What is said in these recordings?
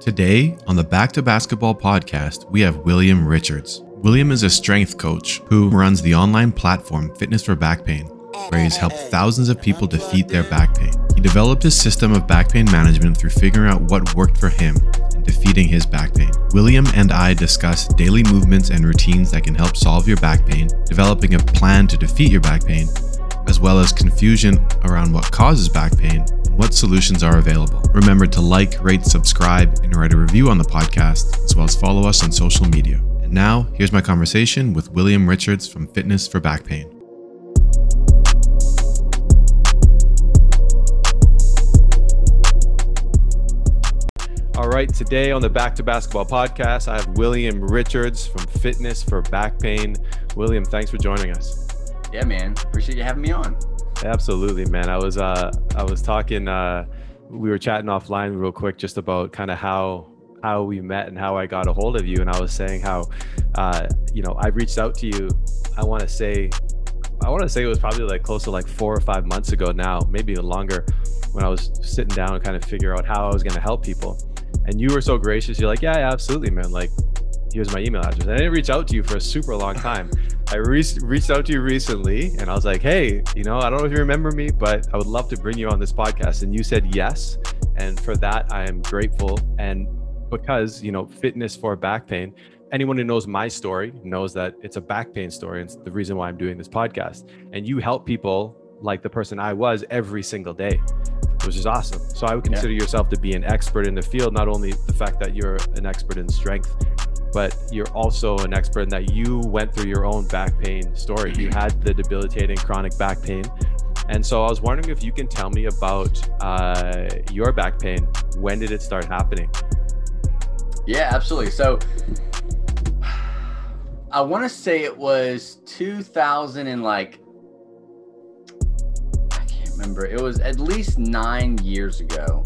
Today on the Back to Basketball podcast, we have William Richards. William is a strength coach who runs the online platform Fitness for Back Pain, where he's helped thousands of people defeat their back pain. He developed his system of back pain management through figuring out what worked for him and defeating his back pain. William and I discuss daily movements and routines that can help solve your back pain, developing a plan to defeat your back pain, as well as confusion around what causes back pain what solutions are available. Remember to like, rate, subscribe, and write a review on the podcast, as well as follow us on social media. And now, here's my conversation with William Richards from Fitness for Back Pain. All right, today on the Back to Basketball podcast, I have William Richards from Fitness for Back Pain. William, thanks for joining us. Yeah, man. Appreciate you having me on. Absolutely, man. I was uh I was talking uh we were chatting offline real quick just about kind of how how we met and how I got a hold of you and I was saying how uh you know, I reached out to you I want to say I want to say it was probably like close to like 4 or 5 months ago now, maybe longer when I was sitting down and kind of figure out how I was going to help people. And you were so gracious. You're like, "Yeah, yeah absolutely, man. Like here's my email address. I didn't reach out to you for a super long time. I re- reached out to you recently and I was like, hey, you know, I don't know if you remember me, but I would love to bring you on this podcast. And you said yes. And for that, I am grateful. And because, you know, fitness for back pain, anyone who knows my story knows that it's a back pain story. And it's the reason why I'm doing this podcast. And you help people like the person I was every single day which is awesome. So I would consider yeah. yourself to be an expert in the field, not only the fact that you're an expert in strength but you're also an expert in that you went through your own back pain story. You had the debilitating chronic back pain. And so I was wondering if you can tell me about uh, your back pain. When did it start happening? Yeah, absolutely. So I want to say it was 2000 and like I can't remember. It was at least nine years ago.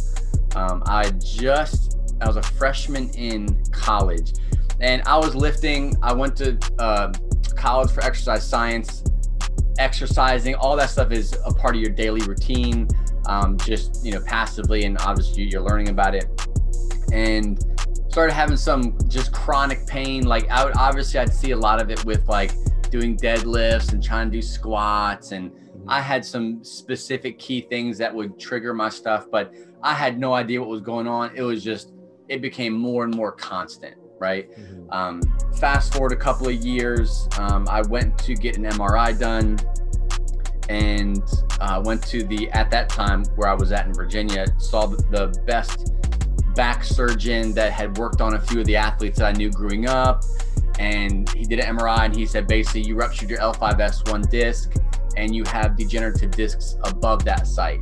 Um, I just I was a freshman in college, and I was lifting. I went to uh, college for exercise science. Exercising, all that stuff is a part of your daily routine, um, just you know, passively, and obviously you're learning about it. And started having some just chronic pain. Like I would obviously I'd see a lot of it with like doing deadlifts and trying to do squats and I had some specific key things that would trigger my stuff, but I had no idea what was going on. It was just it became more and more constant right? Mm-hmm. Um, fast forward a couple of years, um, I went to get an MRI done and uh, went to the, at that time where I was at in Virginia, saw the, the best back surgeon that had worked on a few of the athletes that I knew growing up. And he did an MRI and he said basically you ruptured your L5S1 disc and you have degenerative discs above that site.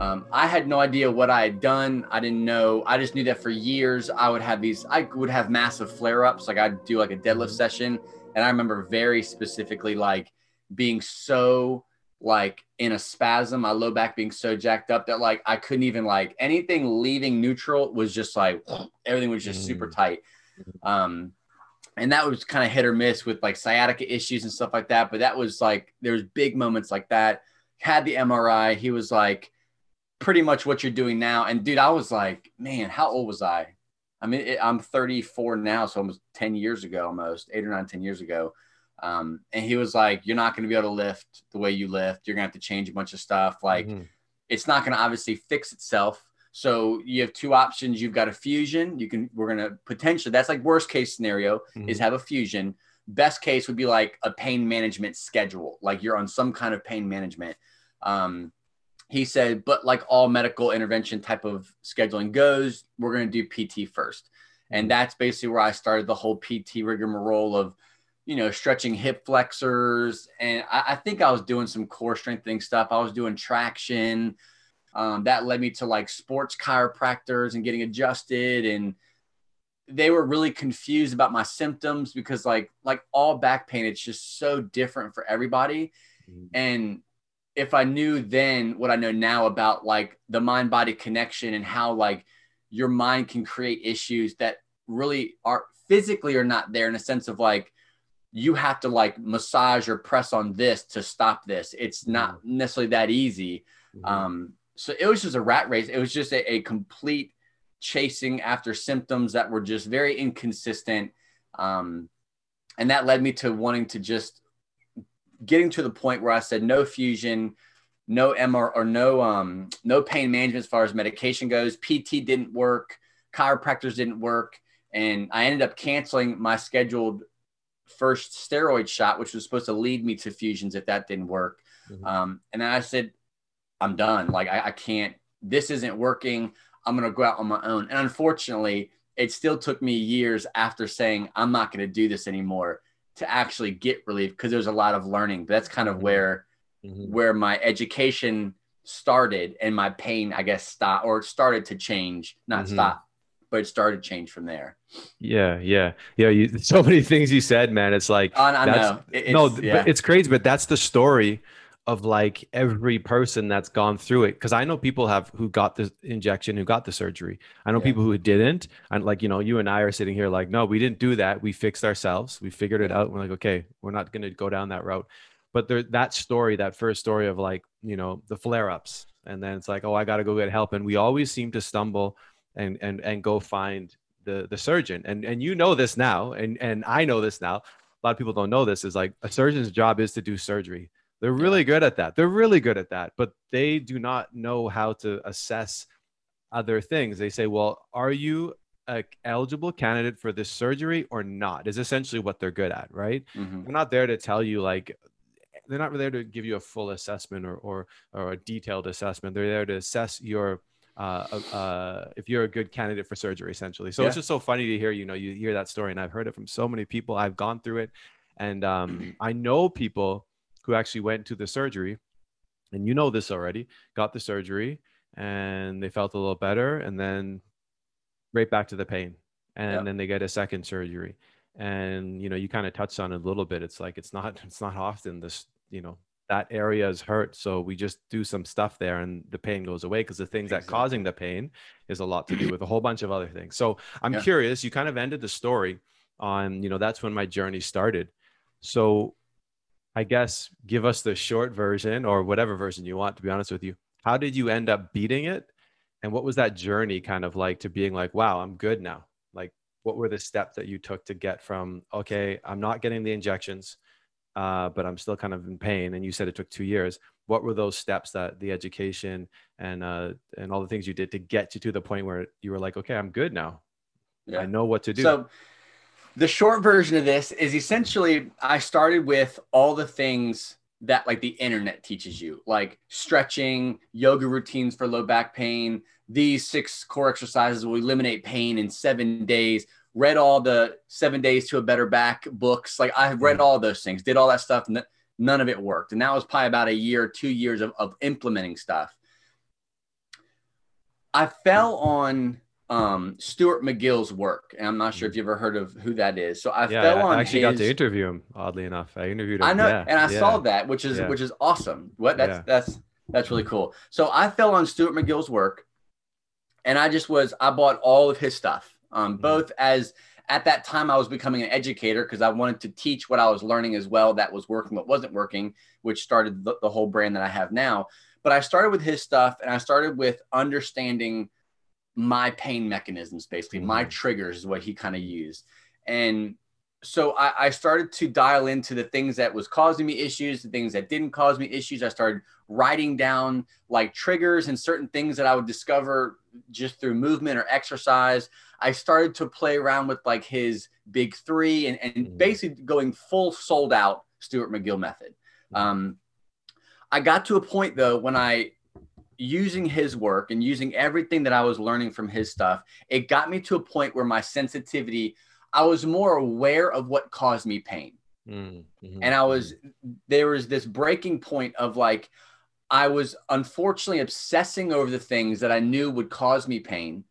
Um, I had no idea what I had done. I didn't know. I just knew that for years I would have these. I would have massive flare ups. Like I'd do like a deadlift mm-hmm. session, and I remember very specifically like being so like in a spasm. My low back being so jacked up that like I couldn't even like anything leaving neutral was just like everything was just super mm. tight. Um, and that was kind of hit or miss with like sciatica issues and stuff like that. But that was like there was big moments like that. Had the MRI. He was like pretty much what you're doing now. And dude, I was like, man, how old was I? I mean, it, I'm 34 now, so almost 10 years ago, almost eight or nine, 10 years ago. Um, and he was like, you're not going to be able to lift the way you lift. You're going to have to change a bunch of stuff. Like, mm-hmm. it's not going to obviously fix itself. So you have two options. You've got a fusion. You can, we're going to potentially, that's like worst case scenario mm-hmm. is have a fusion. Best case would be like a pain management schedule. Like you're on some kind of pain management. Um, he said, but like all medical intervention type of scheduling goes, we're going to do PT first. And mm-hmm. that's basically where I started the whole PT rigmarole of, you know, stretching hip flexors. And I, I think I was doing some core strengthening stuff. I was doing traction. Um, that led me to like sports chiropractors and getting adjusted. And they were really confused about my symptoms because like, like all back pain, it's just so different for everybody. Mm-hmm. And if I knew then what I know now about like the mind body connection and how like your mind can create issues that really are physically are not there in a sense of like you have to like massage or press on this to stop this. It's not mm-hmm. necessarily that easy. Mm-hmm. Um, so it was just a rat race. It was just a, a complete chasing after symptoms that were just very inconsistent. Um, and that led me to wanting to just getting to the point where I said no fusion, no MR or no um no pain management as far as medication goes. PT didn't work, chiropractors didn't work, and I ended up canceling my scheduled first steroid shot, which was supposed to lead me to fusions if that didn't work. Mm-hmm. Um, and then I said, I'm done. Like I, I can't. This isn't working. I'm gonna go out on my own. And unfortunately, it still took me years after saying I'm not going to do this anymore to actually get relief because there's a lot of learning. But that's kind of mm-hmm. where mm-hmm. where my education started and my pain, I guess, stopped or started to change, not mm-hmm. stop, but it started to change from there. Yeah, yeah, yeah. You, so many things you said, man. It's like oh, I know. It's, no, yeah. it's crazy, but that's the story of like every person that's gone through it because i know people have who got the injection who got the surgery. I know yeah. people who didn't and like you know you and i are sitting here like no we didn't do that. We fixed ourselves. We figured it out. We're like okay we're not going to go down that route. But there that story that first story of like you know the flare-ups and then it's like oh i got to go get help. And we always seem to stumble and and and go find the the surgeon. And and you know this now and and i know this now. A lot of people don't know this is like a surgeon's job is to do surgery they're really good at that. They're really good at that, but they do not know how to assess other things. They say, well, are you a eligible candidate for this surgery or not? Is essentially what they're good at, right? Mm-hmm. They're not there to tell you like they're not there to give you a full assessment or or, or a detailed assessment. They're there to assess your uh, uh, uh if you're a good candidate for surgery, essentially. So yeah. it's just so funny to hear, you know, you hear that story, and I've heard it from so many people. I've gone through it, and um, I know people who actually went to the surgery. And you know this already got the surgery and they felt a little better and then right back to the pain. And yep. then they get a second surgery. And you know you kind of touched on it a little bit. It's like it's not it's not often this you know that area is hurt. So we just do some stuff there and the pain goes away because the things exactly. that causing the pain is a lot to do with a whole bunch of other things. So i'm yeah. curious you kind of ended the story on you know that's when my journey started. So I guess give us the short version or whatever version you want, to be honest with you. How did you end up beating it? And what was that journey kind of like to being like, wow, I'm good now? Like, what were the steps that you took to get from, okay, I'm not getting the injections, uh, but I'm still kind of in pain? And you said it took two years. What were those steps that the education and, uh, and all the things you did to get you to the point where you were like, okay, I'm good now? Yeah. I know what to do. So, the short version of this is essentially I started with all the things that like the internet teaches you, like stretching, yoga routines for low back pain. These six core exercises will eliminate pain in seven days. Read all the seven days to a better back books. Like I have read mm. all those things, did all that stuff, and none of it worked. And that was probably about a year, two years of, of implementing stuff. I fell on um, Stuart McGill's work. And I'm not sure if you ever heard of who that is. So I yeah, fell on I actually his... got to interview him, oddly enough. I interviewed him. I know, yeah, and I yeah. saw that, which is which is awesome. What that's that's that's really cool. So I fell on Stuart McGill's work and I just was I bought all of his stuff. Um, mm-hmm. both as at that time I was becoming an educator because I wanted to teach what I was learning as well that was working, what wasn't working, which started the, the whole brand that I have now. But I started with his stuff and I started with understanding my pain mechanisms, basically mm-hmm. my triggers is what he kind of used. And so I, I, started to dial into the things that was causing me issues, the things that didn't cause me issues. I started writing down like triggers and certain things that I would discover just through movement or exercise. I started to play around with like his big three and, and mm-hmm. basically going full sold out Stuart McGill method. Mm-hmm. Um, I got to a point though when I using his work and using everything that I was learning from his stuff, it got me to a point where my sensitivity, I was more aware of what caused me pain. Mm-hmm. And I was, there was this breaking point of like, I was unfortunately obsessing over the things that I knew would cause me pain.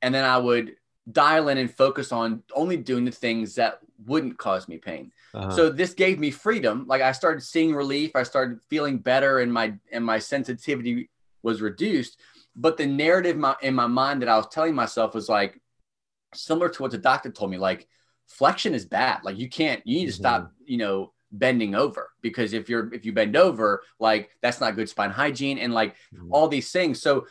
And then I would dial in and focus on only doing the things that wouldn't cause me pain. Uh-huh. So this gave me freedom. Like I started seeing relief. I started feeling better and my and my sensitivity was reduced. But the narrative my, in my mind that I was telling myself was like similar to what the doctor told me, like flexion is bad. Like you can't, you need to stop, mm-hmm. you know, bending over because if you're if you bend over, like that's not good spine hygiene and like mm-hmm. all these things. So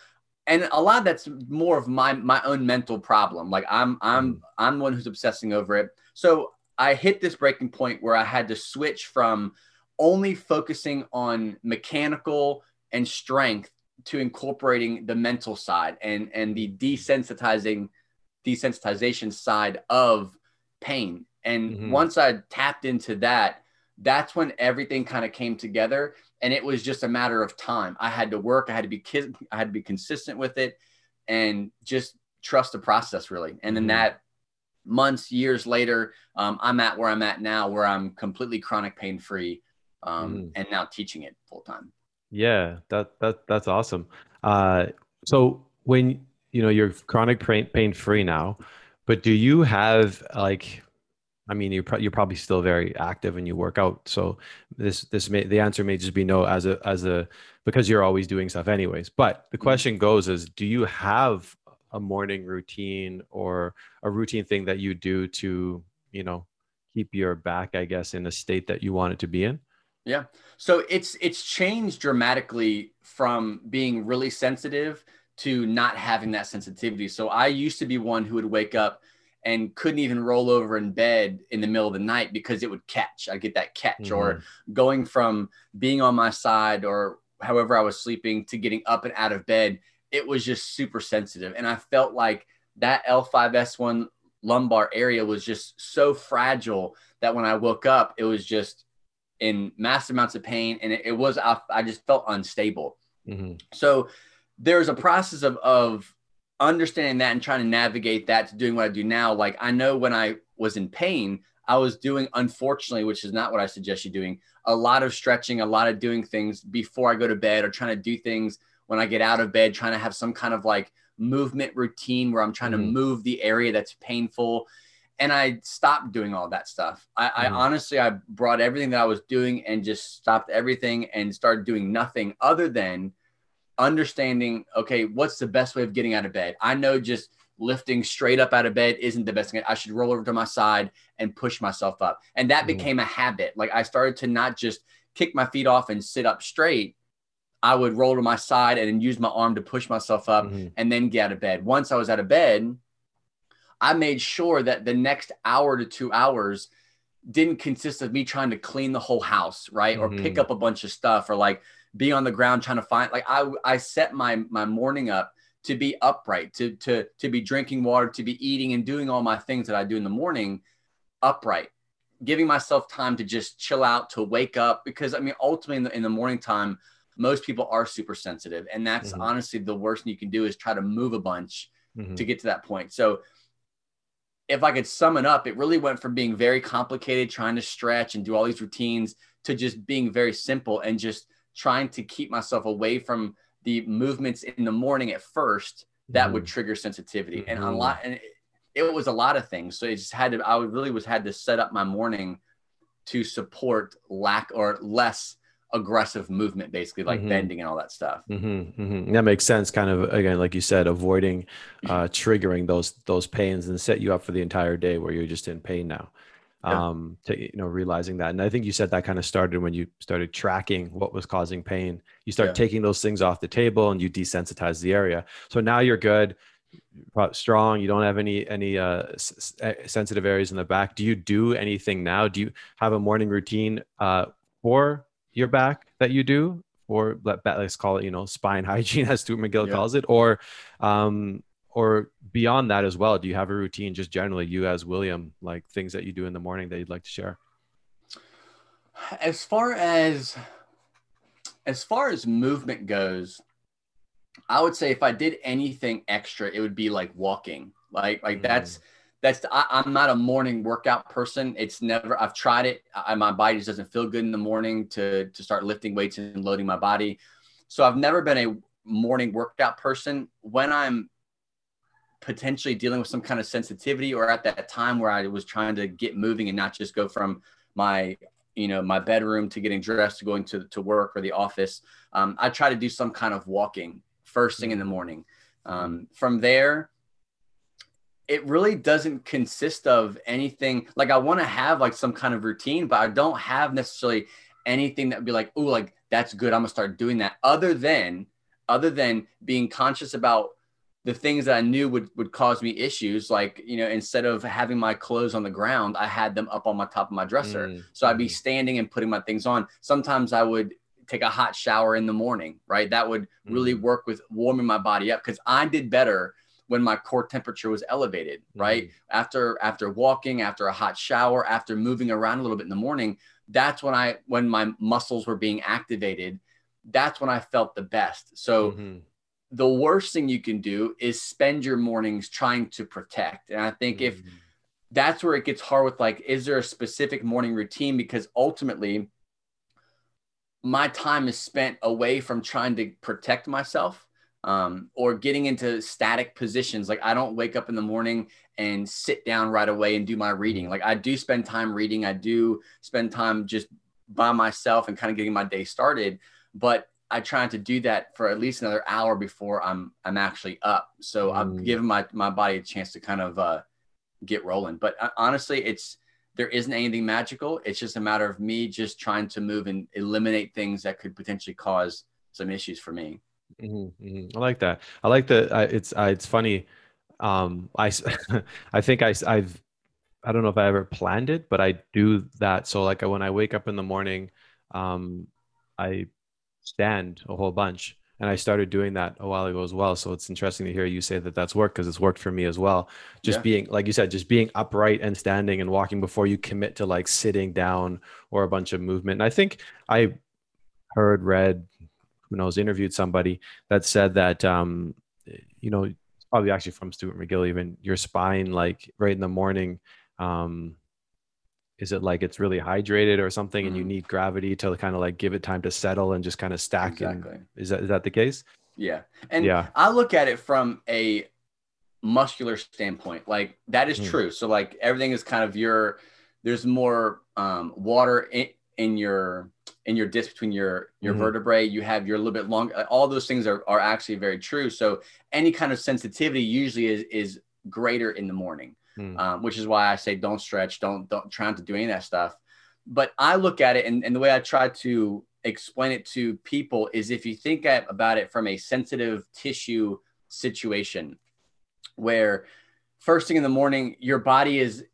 and a lot of that's more of my my own mental problem. Like I'm I'm Mm. I'm the one who's obsessing over it. So I hit this breaking point where I had to switch from only focusing on mechanical and strength to incorporating the mental side and and the desensitizing desensitization side of pain. And Mhm. once I tapped into that, that's when everything kind of came together and it was just a matter of time. I had to work, I had to be kid, I had to be consistent with it and just trust the process really. And then Mhm. that months, years later, um, I'm at where I'm at now, where I'm completely chronic pain free, um, Mhm. and now teaching it full time. Yeah, that that that's awesome. Uh, so when you know you're chronic pain pain free now, but do you have like, I mean, you're pro- you're probably still very active and you work out. So this this may the answer may just be no as a as a because you're always doing stuff anyways. But the question goes is, do you have a morning routine or a routine thing that you do to you know keep your back, I guess, in a state that you want it to be in? Yeah. So it's it's changed dramatically from being really sensitive to not having that sensitivity. So I used to be one who would wake up and couldn't even roll over in bed in the middle of the night because it would catch. I get that catch or mm-hmm. going from being on my side or however I was sleeping to getting up and out of bed, it was just super sensitive. And I felt like that L5S1 lumbar area was just so fragile that when I woke up, it was just in massive amounts of pain and it, it was I, I just felt unstable Mhm. so there's a process of of understanding that and trying to navigate that to doing what i do now like i know when i was in pain i was doing unfortunately which is not what i suggest you doing a lot of stretching a lot of doing things before i go to bed or trying to do things when i get out of bed trying to have some kind of like movement routine where i'm trying Mhm. to move the area that's painful and I stopped doing all that stuff. I, I Mhm. honestly, I brought everything that I was doing and just stopped everything and started doing nothing other than understanding. Okay, what's the best way of getting out of bed? I know just lifting straight up out of bed isn't the best thing. I should roll over to my side and push myself up, and that Mhm. became a habit. Like I started to not just kick my feet off and sit up straight. I would roll to my side and then use my arm to push myself up Mhm. and then get out of bed. Once I was out of bed, I made sure that the next hour to two hours didn't consist of me trying to clean the whole house, right? Or pick Mhm. up a bunch of stuff or like be on the ground trying to find like I I set my my morning up to be upright, to to to be drinking water, to be eating and doing all my things that I do in the morning upright. Giving myself time to just chill out, to wake up because I mean ultimately in the, in the morning time most people are super sensitive and that's Mhm. honestly the worst thing you can do is try to move a bunch Mhm. to get to that point. So if I could sum it up, it really went from being very complicated, trying to stretch and do all these routines to just being very simple and just trying to keep myself away from the movements in the morning at first that would Mhm. trigger sensitivity and a Mhm. lot and it, it was a lot of things so it just had to i really was had to set up my morning to support lack or less aggressive movement basically like Mhm. bending and all that stuff Mhm, mhm. That makes sense. Kind of again, like you said, avoiding uh, triggering those those pains and set you up for the entire day where you're just in pain now. Yeah. Um, to you know, realizing that, and I think you said that kind of started when you started tracking what was causing pain. You start Yeah. taking those things off the table and you desensitize the area. So now you're good, strong. You don't have any any uh, s- s- eh, sensitive areas in the back. Do you do anything now? Do you have a morning routine uh, for your back that you do? or let let's call it you know spine hygiene as Stuart McGill Yeah. calls it or um or beyond that as well do you have a routine just generally you as William like things that you do in the morning that you'd like to share as far as as far as movement goes i would say if i did anything extra it would be like walking like like Mm. that's that's I, i'm not a morning workout person. It's never i've tried it. I, my body just doesn't feel good in the morning to to start lifting weights and loading my body. So i've never been a morning workout person. When i'm potentially dealing with some kind of sensitivity or at that time where i was trying to get moving and not just go from my you know my bedroom to getting dressed to going to, to work or the office um, i try to do some kind of walking first thing in the morning. Um, from there it really doesn't consist of anything like i want to have like some kind of routine but i don't have necessarily anything that would be like oh like that's good i'm gonna start doing that other than other than being conscious about the things that I knew would would cause me issues. Like you know, instead of having my clothes on the ground, I had them up on my top of my dresser. Mm. So I'd be mm. standing and putting my things on. Sometimes I would take a hot shower in the morning, right? That would really mm. work with warming my body up because I did better when my core temperature was elevated, right? Mm. After after walking, after a hot shower, after moving around a little bit in the morning, that's when I when my muscles were being activated, that's when I felt the best. So mm-hmm. the worst thing you can do is spend your mornings trying to protect. And I think mm-hmm. if that's where it gets hard with like is there a specific morning routine because ultimately my time is spent away from trying to protect myself um, or getting into static positions. Like I don't wake up in the morning and sit down right away and do my reading. Like I do spend time reading. I do spend time just by myself and kind of getting my day started. But I try to do that for at least another hour before I'm I'm actually up. So mm. I've given my my body a chance to kind of uh, get rolling. But uh, honestly, it's there isn't anything magical. It's just a matter of me just trying to move and eliminate things that could potentially cause some issues for me. Mm-hmm, mm-hmm. I like that. I like that. Uh, it's uh, it's funny. Um, I I think I I've I don't know if I ever planned it, but I do that. So like when I wake up in the morning, um, I stand a whole bunch and i started doing that a while ago as well so it's interesting to hear you say that that's worked because it's worked for me as well just yeah. being like you said just being upright and standing and walking before you commit to like sitting down or a bunch of movement and i think i heard read knows interviewed somebody that said that um you know probably actually from stuart mcgill even your spine like right in the morning um is it like it's really hydrated or something mm and you mm-hmm. need gravity to kind of like give it time to settle and just kind of stack exactly. And, is that is that the case yeah and yeah i look at it from a muscular standpoint like that is mm. true so like everything is kind of your there's more um, water in, in your in your disc between your your mm-hmm. vertebrae you have your little bit long all those things are, are actually very true so any kind of sensitivity usually is is greater in the morning mm. um, which is why I say don't stretch, don't don't try not to do any of that stuff. But I look at it, and, and the way I try to explain it to people is if you think about it from a sensitive tissue situation, where first thing in the morning your body is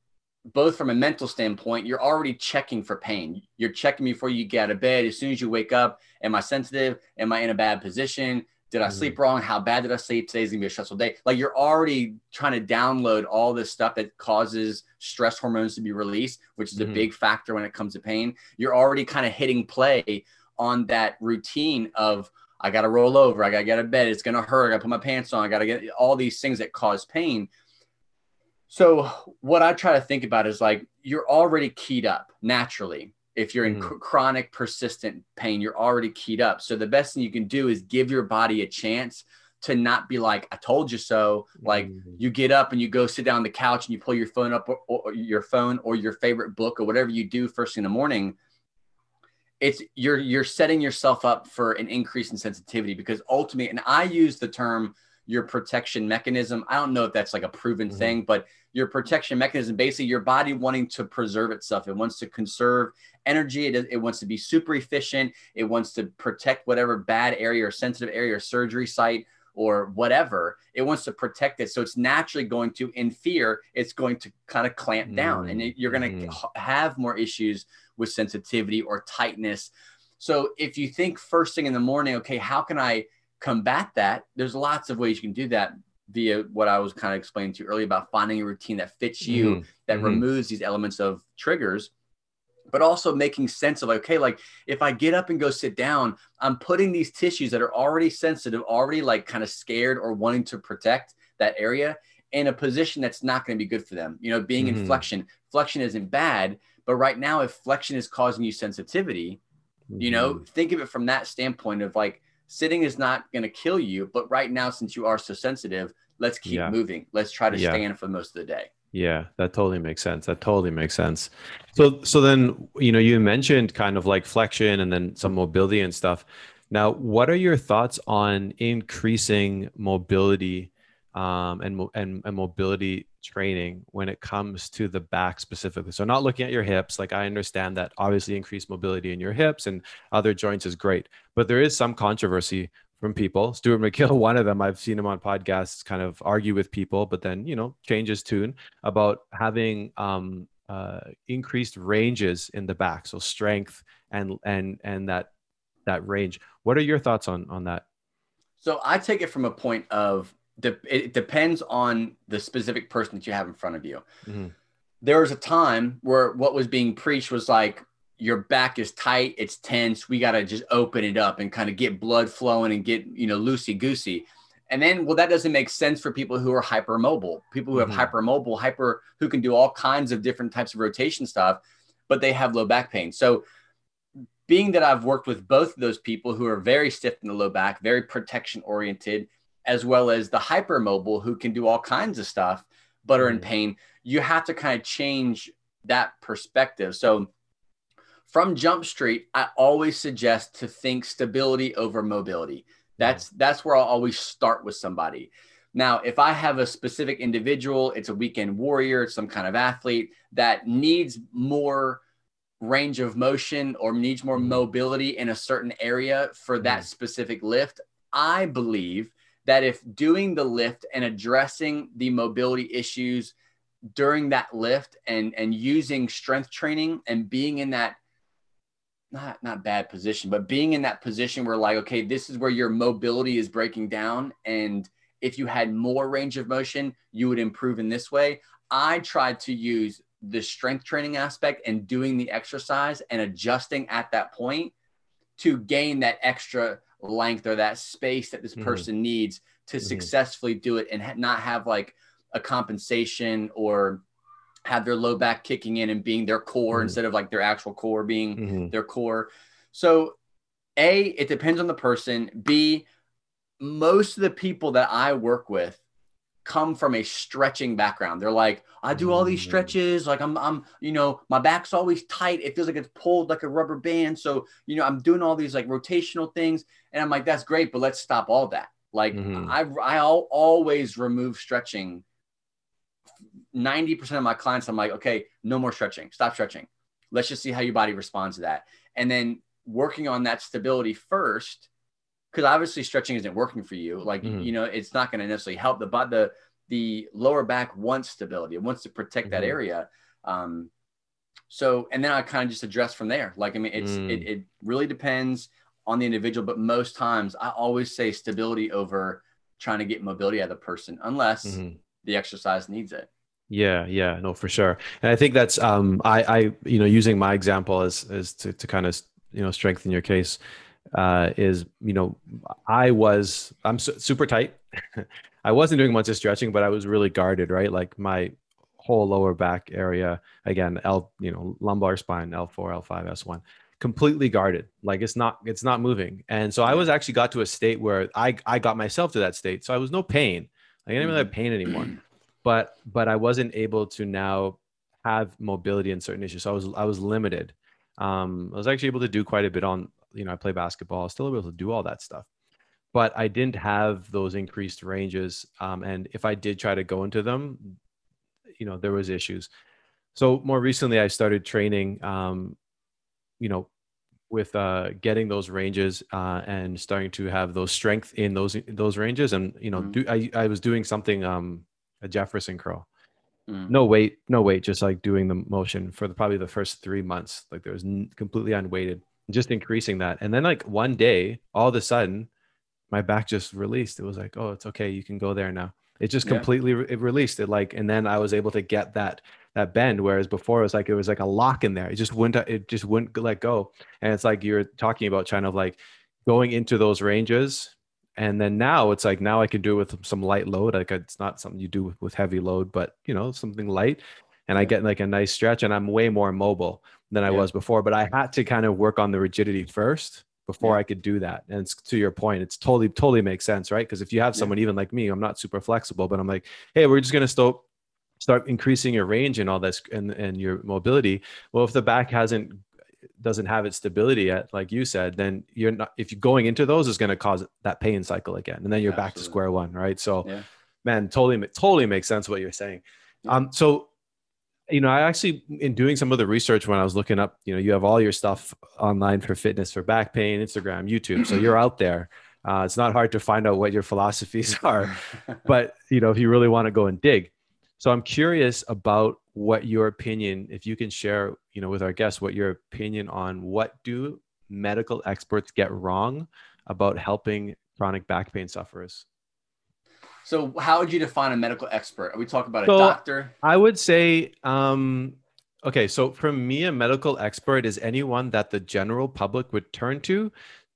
both from a mental standpoint, you're already checking for pain. You're checking before you get out of bed. As soon as you wake up, am I sensitive? Am I in a bad position? Did I sleep mm-hmm. wrong? How bad did I sleep? Today's gonna be a stressful day. Like you're already trying to download all this stuff that causes stress hormones to be released, which is mm-hmm. a big factor when it comes to pain. You're already kind of hitting play on that routine of I gotta roll over, I gotta get out of bed, it's gonna hurt, I gotta put my pants on, I gotta get all these things that cause pain. So what I try to think about is like you're already keyed up naturally if you're in mm. chronic persistent pain you're already keyed up so the best thing you can do is give your body a chance to not be like i told you so like mm. you get up and you go sit down on the couch and you pull your phone up or, or your phone or your favorite book or whatever you do first thing in the morning it's you're you're setting yourself up for an increase in sensitivity because ultimately and i use the term your protection mechanism. I don't know if that's like a proven mm-hmm. thing, but your protection mechanism, basically your body wanting to preserve itself. It wants to conserve energy. It, it wants to be super efficient. It wants to protect whatever bad area or sensitive area or surgery site or whatever. It wants to protect it. So it's naturally going to, in fear, it's going to kind of clamp down mm-hmm. and it, you're going to mm-hmm. have more issues with sensitivity or tightness. So if you think first thing in the morning, okay, how can I combat that, there's lots of ways you can do that via what I was kind of explaining to you earlier about finding a routine that fits you, mm-hmm. that mm-hmm. removes these elements of triggers, but also making sense of like, okay, like if I get up and go sit down, I'm putting these tissues that are already sensitive, already like kind of scared or wanting to protect that area in a position that's not going to be good for them. You know, being mm-hmm. in flexion, flexion isn't bad, but right now, if flexion is causing you sensitivity, you know, mm-hmm. think of it from that standpoint of like, sitting is not going to kill you. But right now, since you are so sensitive, let's keep yeah. moving. Let's try to yeah. stand for most of the day. Yeah, that totally makes sense. That totally makes sense. So, so then, you know, you mentioned kind of like flexion and then some mobility and stuff. Now, what are your thoughts on increasing mobility um, and, and, and mobility training when it comes to the back specifically. So not looking at your hips, like I understand that obviously increased mobility in your hips and other joints is great, but there is some controversy from people. Stuart McGill, one of them, I've seen him on podcasts kind of argue with people, but then, you know, change his tune about having um, uh, increased ranges in the back. So strength and, and, and that, that range. What are your thoughts on, on that? So I take it from a point of, it depends on the specific person that you have in front of you. Mm-hmm. There was a time where what was being preached was like, your back is tight, it's tense. We got to just open it up and kind of get blood flowing and get, you know, loosey goosey. And then, well, that doesn't make sense for people who are hypermobile, people who have mm-hmm. hypermobile, hyper, who can do all kinds of different types of rotation stuff, but they have low back pain. So, being that I've worked with both of those people who are very stiff in the low back, very protection oriented, as well as the hypermobile who can do all kinds of stuff, but are in mm-hmm. pain, you have to kind of change that perspective. So, from Jump Street, I always suggest to think stability over mobility. That's that's where I'll always start with somebody. Now, if I have a specific individual, it's a weekend warrior, it's some kind of athlete that needs more range of motion or needs more mm-hmm. mobility in a certain area for that mm-hmm. specific lift, I believe that if doing the lift and addressing the mobility issues during that lift and and using strength training and being in that not not bad position, but being in that position where like, okay, this is where your mobility is breaking down. And if you had more range of motion, you would improve in this way. I tried to use the strength training aspect and doing the exercise and adjusting at that point to gain that extra length or that space that this mm-hmm. person mm-hmm. needs to mm-hmm. successfully do it and ha- not have like a compensation or have their low back kicking in and being their core mm-hmm. instead of like their actual core being mm-hmm. their core. So, A, it depends on the person. B, most of the people that I work with come from a stretching background. They're like, I do all these mm. stretches. Like I'm, I'm, you know, my back's always tight. It feels like it's pulled like a rubber band. So, you know, I'm doing all these like rotational things. And I'm like, that's great, but let's stop all that. Like mm-hmm. I, I always remove stretching 90% of my clients, I'm like, okay, no more stretching, stop stretching. Let's just see how your body responds to that. And then working on that stability first, because obviously stretching isn't working for you. Like, mm-hmm. you know, it's not going to necessarily help the, but the, the lower back wants stability. It wants to protect mm-hmm. that area. Um, so, and then I kind of just address from there. Like, I mean, it's, mm. it, it really depends on the individual, but most times I always say stability over trying to get mobility out of the person, unless mm-hmm. the exercise needs it. Yeah, yeah, no, for sure. And I think that's um I I you know using my example as as to, to kind of you know strengthen your case uh is you know I was I'm su- super tight. I wasn't doing much of stretching, but I was really guarded, right? Like my whole lower back area again, L you know lumbar spine, L4, L5, S1 completely guarded like it's not it's not moving and so i was actually got to a state where i i got myself to that state so i was no pain like i didn't really have pain anymore but but I wasn't able to now have mobility in certain issues. So I was I was limited. Um, I was actually able to do quite a bit on you know I play basketball, i still able to do all that stuff, but I didn't have those increased ranges. Um, and if I did try to go into them, you know there was issues. So more recently, I started training. Um, you know, with uh, getting those ranges uh, and starting to have those strength in those those ranges and you know mm-hmm. do, I, I was doing something um, a Jefferson curl. Mm. No weight, no weight, just like doing the motion for the, probably the first three months. Like there was n- completely unweighted, just increasing that. And then like one day, all of a sudden, my back just released. It was like, oh, it's okay, you can go there now. It just completely re- it released it. Like, and then I was able to get that that bend. Whereas before it was like it was like a lock in there. It just wouldn't it just wouldn't let go. And it's like you're talking about kind of like going into those ranges and then now it's like now I can do it with some light load. Like it's not something you do with, with heavy load, but you know something light, and I get like a nice stretch, and I'm way more mobile than I yeah. was before. But I had to kind of work on the rigidity first before yeah. I could do that. And to your point, it's totally totally makes sense, right? Because if you have someone yeah. even like me, I'm not super flexible, but I'm like, hey, we're just gonna start start increasing your range and all this and and your mobility. Well, if the back hasn't doesn't have its stability yet, like you said, then you're not, if you're going into those is going to cause that pain cycle again. And then you're Absolutely. back to square one. Right. So man, totally, totally makes sense what you're saying. Um, so, you know, I actually, in doing some of the research when I was looking up, you know, you have all your stuff online for fitness, for back pain, Instagram, YouTube. So you're out there. Uh, it's not hard to find out what your philosophies are, but you know, if you really want to go and dig. So I'm curious about what your opinion, if you can share, you know, with our guests, what your opinion on what do medical experts get wrong about helping chronic back pain sufferers? So, how would you define a medical expert? Are we talking about a doctor? I would say, um, okay, so for me, a medical expert is anyone that the general public would turn to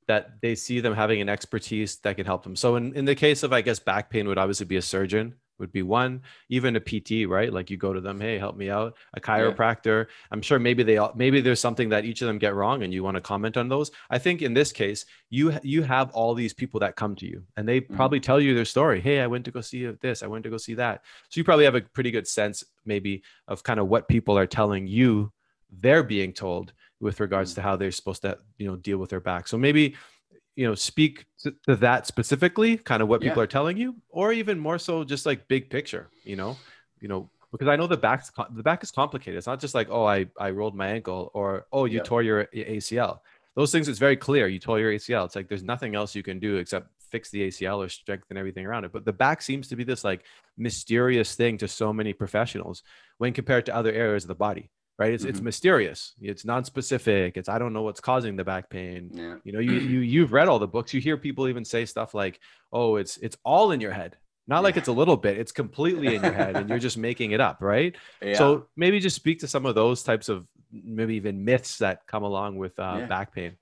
that they see them having an expertise that can help them. So, in, in the case of, I guess, back pain would obviously be a surgeon would be one even a pt right like you go to them hey help me out a chiropractor yeah. i'm sure maybe they all maybe there's something that each of them get wrong and you want to comment on those i think in this case you you have all these people that come to you and they mm-hmm. probably tell you their story hey i went to go see this i went to go see that so you probably have a pretty good sense maybe of kind of what people are telling you they're being told with regards mm-hmm. to how they're supposed to you know deal with their back so maybe you know speak to, to that specifically kind of what people are telling you or even more so just like big picture you know? You know because i know the back the back is complicated. It's not just like oh i i rolled my ankle or oh you yeah. tore your acl those things it's very clear. You tore your acl it's like there's nothing else you can do except fix the acl or strengthen everything around it. But the back seems to be this like mysterious thing to so many professionals when compared to other areas of the body right? It's, mm-hmm. it's mysterious. It's non-specific. It's i don't know what's causing the back pain. Yeah. you know you, you you've read all the books. You hear people even say stuff like oh it's it's all in your head. Not yeah. like it's a little bit. It's completely in your head and you're just making it up right? Yeah. so maybe just speak to some of those types of maybe even myths that come along with uh, back pain.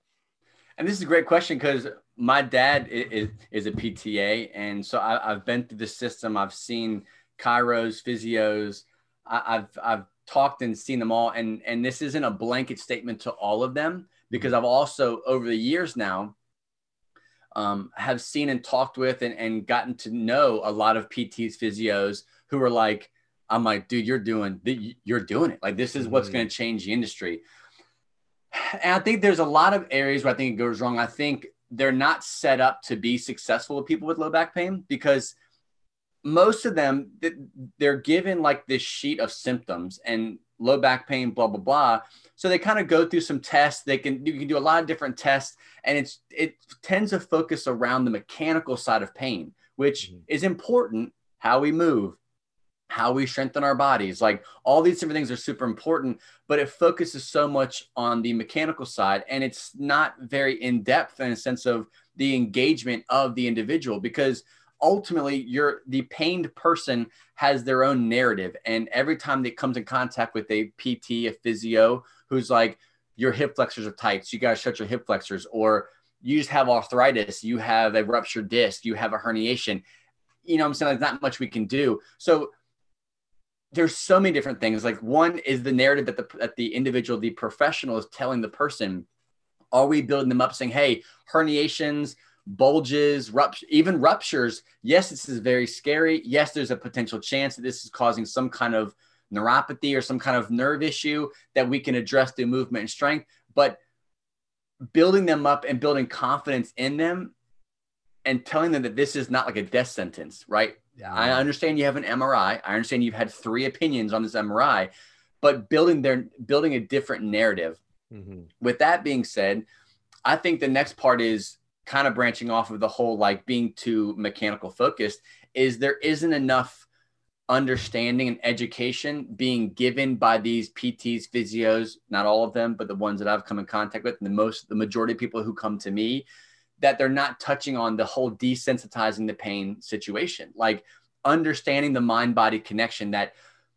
And this is a great question because my dad is, is a pta and so I, have been through the system. I've seen chiros physios. I, I've I've talked and seen them all and and this isn't a blanket statement to all of them because i've also over the years now um, have seen and talked with and, and gotten to know a lot of pts physios who are like i'm like dude you're doing you're doing it. Like this is what's mm-hmm. going to change the industry. And i think there's a lot of areas where i think it goes wrong. I think they're not set up to be successful with people with low back pain because most of them they're given like this sheet of symptoms and low back pain blah blah blah. So they kind of go through some tests. They can you can do a lot of different tests and it's it tends to focus around the mechanical side of pain which mm-hmm. is important. How we move how we strengthen our bodies like all these different things are super important but it focuses so much on the mechanical side and it's not very in depth in a sense of the engagement of the individual because ultimately you're the pained person has their own narrative. And every time they comes in contact with a pt a physio who's like your hip flexors are tight so you got to shut your hip flexors. Or you just have arthritis you have a ruptured disc you have a herniation. You know i'm saying? There's not much we can do. So there's so many different things. Like one is the narrative that the that the individual the professional is telling the person. Are we building them up saying hey herniations bulges, rupt- even ruptures. Yes, this is very scary. Yes, there's a potential chance that this is causing some kind of neuropathy or some kind of nerve issue that we can address through movement and strength. But building them up and building confidence in them and telling them that this is not like a death sentence, right? Yeah. I understand you have an MRI. I understand you've had three opinions on this MRI, but building their building a different narrative. Mm-hmm. With that being said, I think the next part is kind of branching off of the whole like being too mechanical focused is there isn't enough understanding and education being given by these PTs, physios, not all of them, but the ones that I've come in contact with, the most, the majority of people who come to me, that they're not touching on the whole desensitizing the pain situation, like understanding the mind body connection that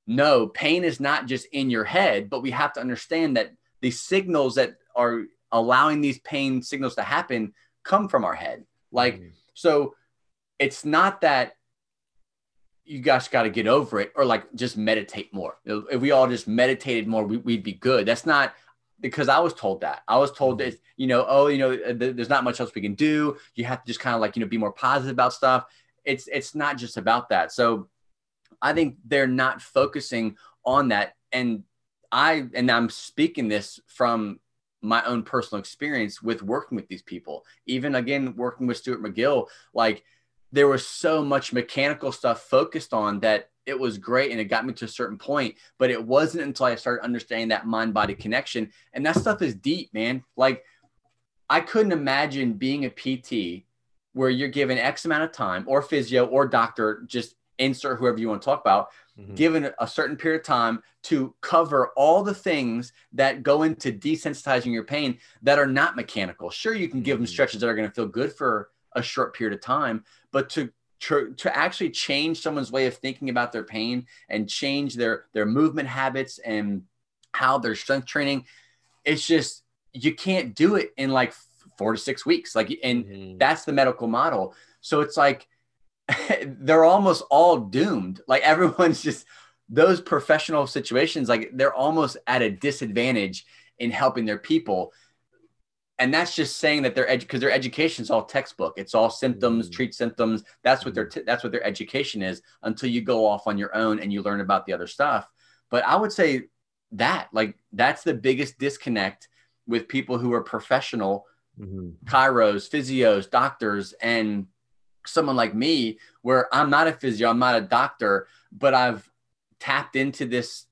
no, pain is not just in your head, but we have to understand that the signals that are allowing these pain signals to happen come from our head. Like, mm-hmm. so it's not that you guys got to get over it or like just meditate more. If we all just meditated more, we, would be good. That's not because I was told that. I was told mm-hmm. that, you know, oh, you know, th- there's not much else we can do. You have to just kind of like, you know, be more positive about stuff. It's, it's not just about that. So I think they're not focusing on that. And I, and I'm speaking this from my own personal experience with working with these people. Even again, working with Stuart McGill, like there was so much mechanical stuff focused on that it was great and it got me to a certain point. But it wasn't until I started understanding that mind body connection. And that stuff is deep, man. Like I couldn't imagine being a PT where you're given X amount of time or physio or doctor, just insert whoever you want to talk about, mm-hmm. given a certain period of time to cover all the things that go into desensitizing your pain that are not mechanical. Sure, you can give them mm-hmm. stretches that are going to feel good for a short period of time, but to to actually change someone's way of thinking about their pain and change their their movement habits and how they're strength training, it's just you can't do it in like four to six weeks. Like, and mm-hmm. that's the medical model. So it's like they're almost all doomed. Like everyone's just those professional situations, like they're almost at a disadvantage in helping their people. And that's just saying that their edu- because their education is all textbook. It's all symptoms, mm-hmm. treat symptoms. That's what their mm-hmm. t- that's what their education is until you go off on your own and you learn about the other stuff. But I would say that like that's the biggest disconnect with people who are professional mm-hmm. chiros, physios, doctors, and someone like me, where I'm not a physio, I'm not a doctor, but I've tapped into this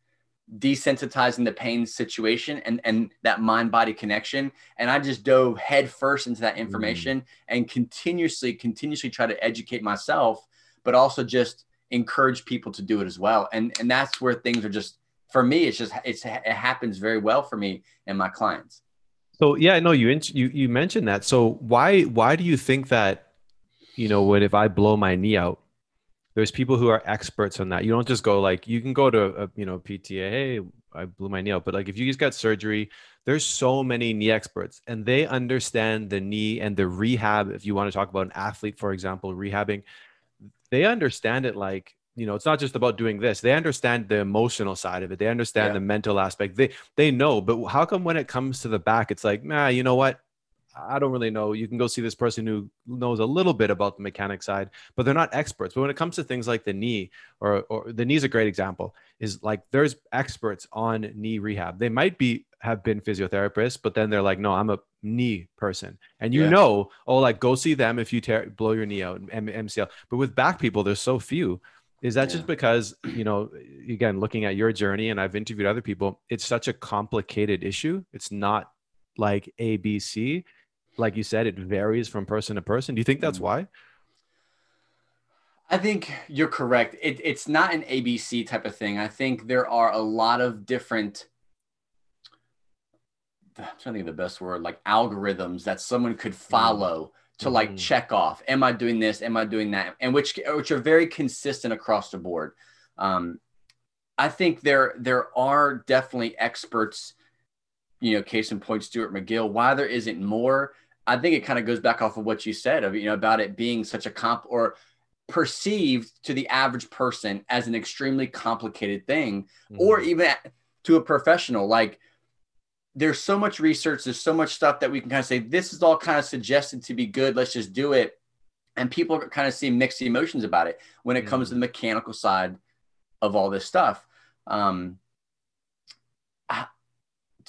desensitizing the pain situation and and that mind body connection and i just dove head first into that information mm. and continuously continuously try to educate myself but also just encourage people to do it as well and and that's where things are just for me it's just it's it happens very well for me and my clients so yeah, no, you you you mentioned that. So why why do you think that you know what if I blow my knee out? There's people who are experts on that. You don't just go like you can go to a you know PTA. Hey, I blew my knee out, but like if you just got surgery, there's so many knee experts and they understand the knee and the rehab. If you want to talk about an athlete, for example, rehabbing, they understand it like you know it's not just about doing this they understand the emotional side of it they understand yeah. the mental aspect they they know but how come when it comes to the back it's like nah you know what i don't really know you can go see this person who knows a little bit about the mechanic side but they're not experts but when it comes to things like the knee or or the knee is a great example is like there's experts on knee rehab they might be have been physiotherapists but then they're like no i'm a knee person and you yeah. know oh like go see them if you tear blow your knee out M- mcl but with back people there's so few is that yeah. just because, you know, again, looking at your journey and I've interviewed other people, it's such a complicated issue. It's not like ABC. Like you said, it varies from person to person. Do you think that's mm. why? I think you're correct. It, it's not an ABC type of thing. I think there are a lot of different, I'm trying to think of the best word, like algorithms that someone could mm. follow to like mm-hmm. check off am i doing this am i doing that and which which are very consistent across the board um, i think there there are definitely experts you know case in point stuart mcgill why there isn't more i think it kind of goes back off of what you said of you know about it being such a comp or perceived to the average person as an extremely complicated thing mm-hmm. or even to a professional like there's so much research, there's so much stuff that we can kind of say, this is all kind of suggested to be good. Let's just do it. And people kind of see mixed emotions about it when it mm-hmm. comes to the mm-hmm. mechanical side of all this stuff. Um,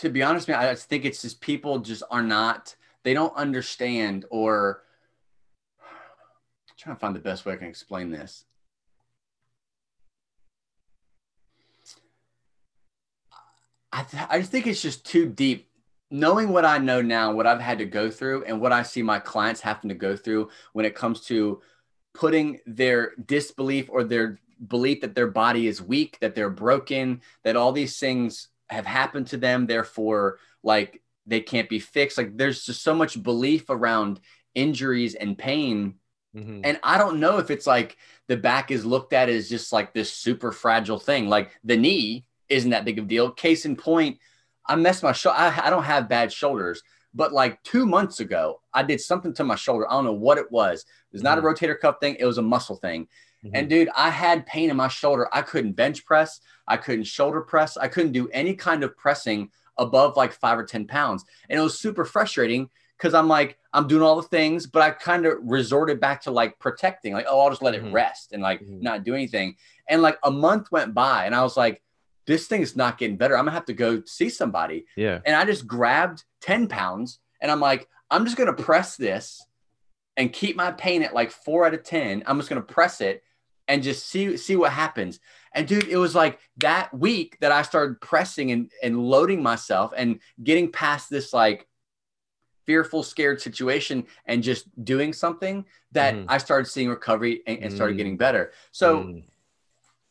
to be honest, man, I think it's just people just are not, they don't understand or I'm trying to find the best way I can explain this. I, th- I just think it's just too deep. Knowing what I know now, what I've had to go through, and what I see my clients having to go through when it comes to putting their disbelief or their belief that their body is weak, that they're broken, that all these things have happened to them, therefore, like they can't be fixed. Like there's just so much belief around injuries and pain. Mm-hmm. And I don't know if it's like the back is looked at as just like this super fragile thing. Like the knee isn't that big of a deal. Case in point, I messed my shoulder. I, I don't have bad shoulders, but like two months ago, I did something to my shoulder. I don't know what it was. It was not mm-hmm. a rotator cuff thing. It was a muscle thing. Mm-hmm. And dude, I had pain in my shoulder. I couldn't bench press. I couldn't shoulder press. I couldn't do any kind of pressing above like five or 10 pounds. And it was super frustrating because I'm like, I'm doing all the things, but I kind of resorted back to like protecting, like, oh, I'll just let it mm-hmm. rest and like mm-hmm. not do anything. And like a month went by and I was like, this thing is not getting better. I'm gonna have to go see somebody. Yeah. And I just grabbed 10 pounds and I'm like, I'm just gonna press this and keep my pain at like four out of 10. I'm just gonna press it and just see see what happens. And dude, it was like that week that I started pressing and, and loading myself and getting past this like fearful, scared situation and just doing something that Mhm. I started seeing recovery and, and started Mm. getting better. So Mm.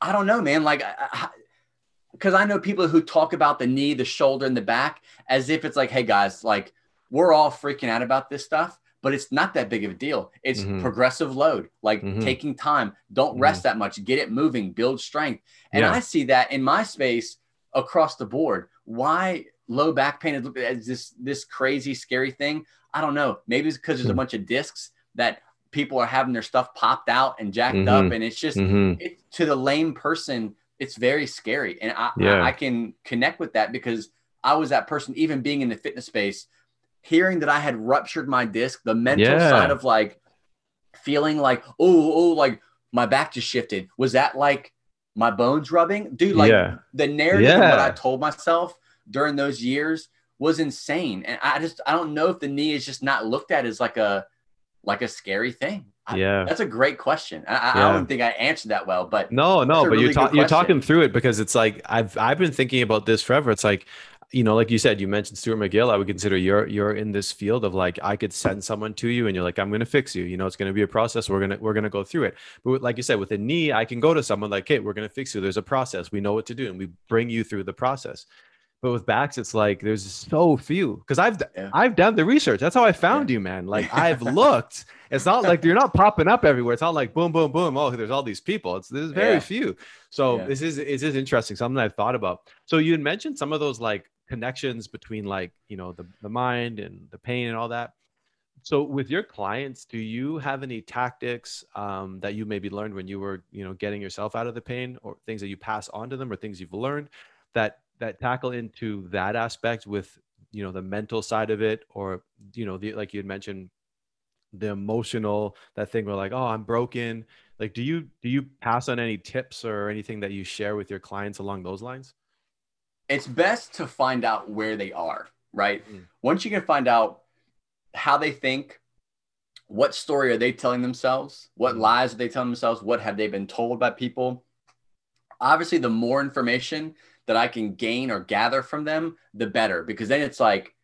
I don't know, man. Like, because I, know people who talk about the knee, the shoulder, and the back as if it's like, hey guys, like we're all freaking out about this stuff, but it's not that big of a deal. It's Mhm. progressive load, like Mhm. taking time. Don't Mhm. rest that much. Get it moving. Build strength. And Yeah. I see that in my space across the board. Why low back pain is looked at as this this crazy scary thing? I don't know. Maybe it's because there's a Hmm. bunch of discs that people are having their stuff popped out and jacked Mhm. up, and it's just Mhm. it, to the lame person, it's very scary. And I, Yeah. I, I can connect with that because I was that person, even being in the fitness space, hearing that I had ruptured my disc, the mental Yeah. side of like feeling like, oh, oh, like my back just shifted. Was that like my bones rubbing? Dude, like Yeah. the narrative of what I told myself during those years was insane. And I just I don't know if the knee is just not looked at as like a like a scary thing. I- Yeah. that's a great question. I, I- I don't think I answered that well, but No, no, but you're really ta- you're talking through it because it's like I've I've been thinking about this forever. It's like, you know, like you said, you mentioned Stuart McGill. I would consider you're you're in this field of like I could send someone to you and you're like, I'm gonna fix you. You know, it's gonna be a process. We're gonna we're gonna go through it. But like you said, with a knee, I can go to someone like, hey, we're gonna fix you. There's a process. We know what to do, and we bring you through the process. But with backs, it's like there's so few because I've Yeah. I've done the research. That's how I found you, man. Like I've looked. It's not like you're not popping up everywhere. It's not like boom, boom, boom. Oh, there's all these people. It's there's very Yeah. few. So Yeah. this is it is interesting. Something I've thought about. So you had mentioned some of those like connections between like you know the the mind and the pain and all that. So with your clients, do you have any tactics um, that you maybe learned when you were you know getting yourself out of the pain, or things that you pass on to them, or things you've learned that that tackle into that aspect with you know the mental side of it, or you know the like you had mentioned the emotional that thing where like oh i'm broken. Like do you do you pass on any tips or anything that you share with your clients along those lines it's best to find out where they are, right? Mm. Once you can find out how they think, what story are they telling themselves, what Mm. lies are they telling themselves, what have they been told by people. Obviously, the more information that I can gain or gather from them, the better, because then it's like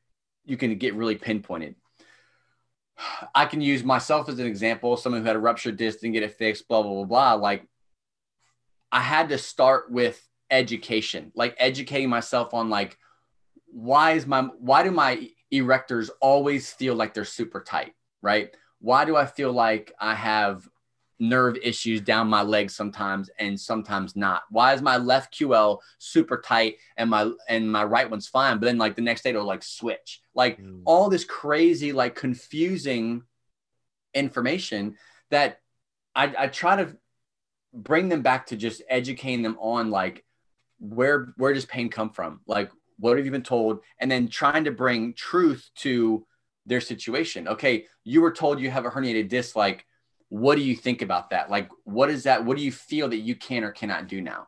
you can get really pinpointed. I can use myself as an example, someone who had a ruptured disc and get it fixed, blah, blah, blah, blah. Like, I had to start with education, like educating myself on like why is my why do my erectors always feel like they're super tight, right? Why do I feel like I have nerve issues down my legs sometimes and sometimes not? Why is my left QL super tight and my and my right one's fine, but then like the next day it'll like switch. Like Mm. all this crazy, like confusing information that I, I try to bring them back to just educating them on like where where does pain come from? Like what have you been told? And then trying to bring truth to their situation. Okay you were told you have a herniated disc like what do you think about that? Like what is that what do you feel that you can or cannot do now?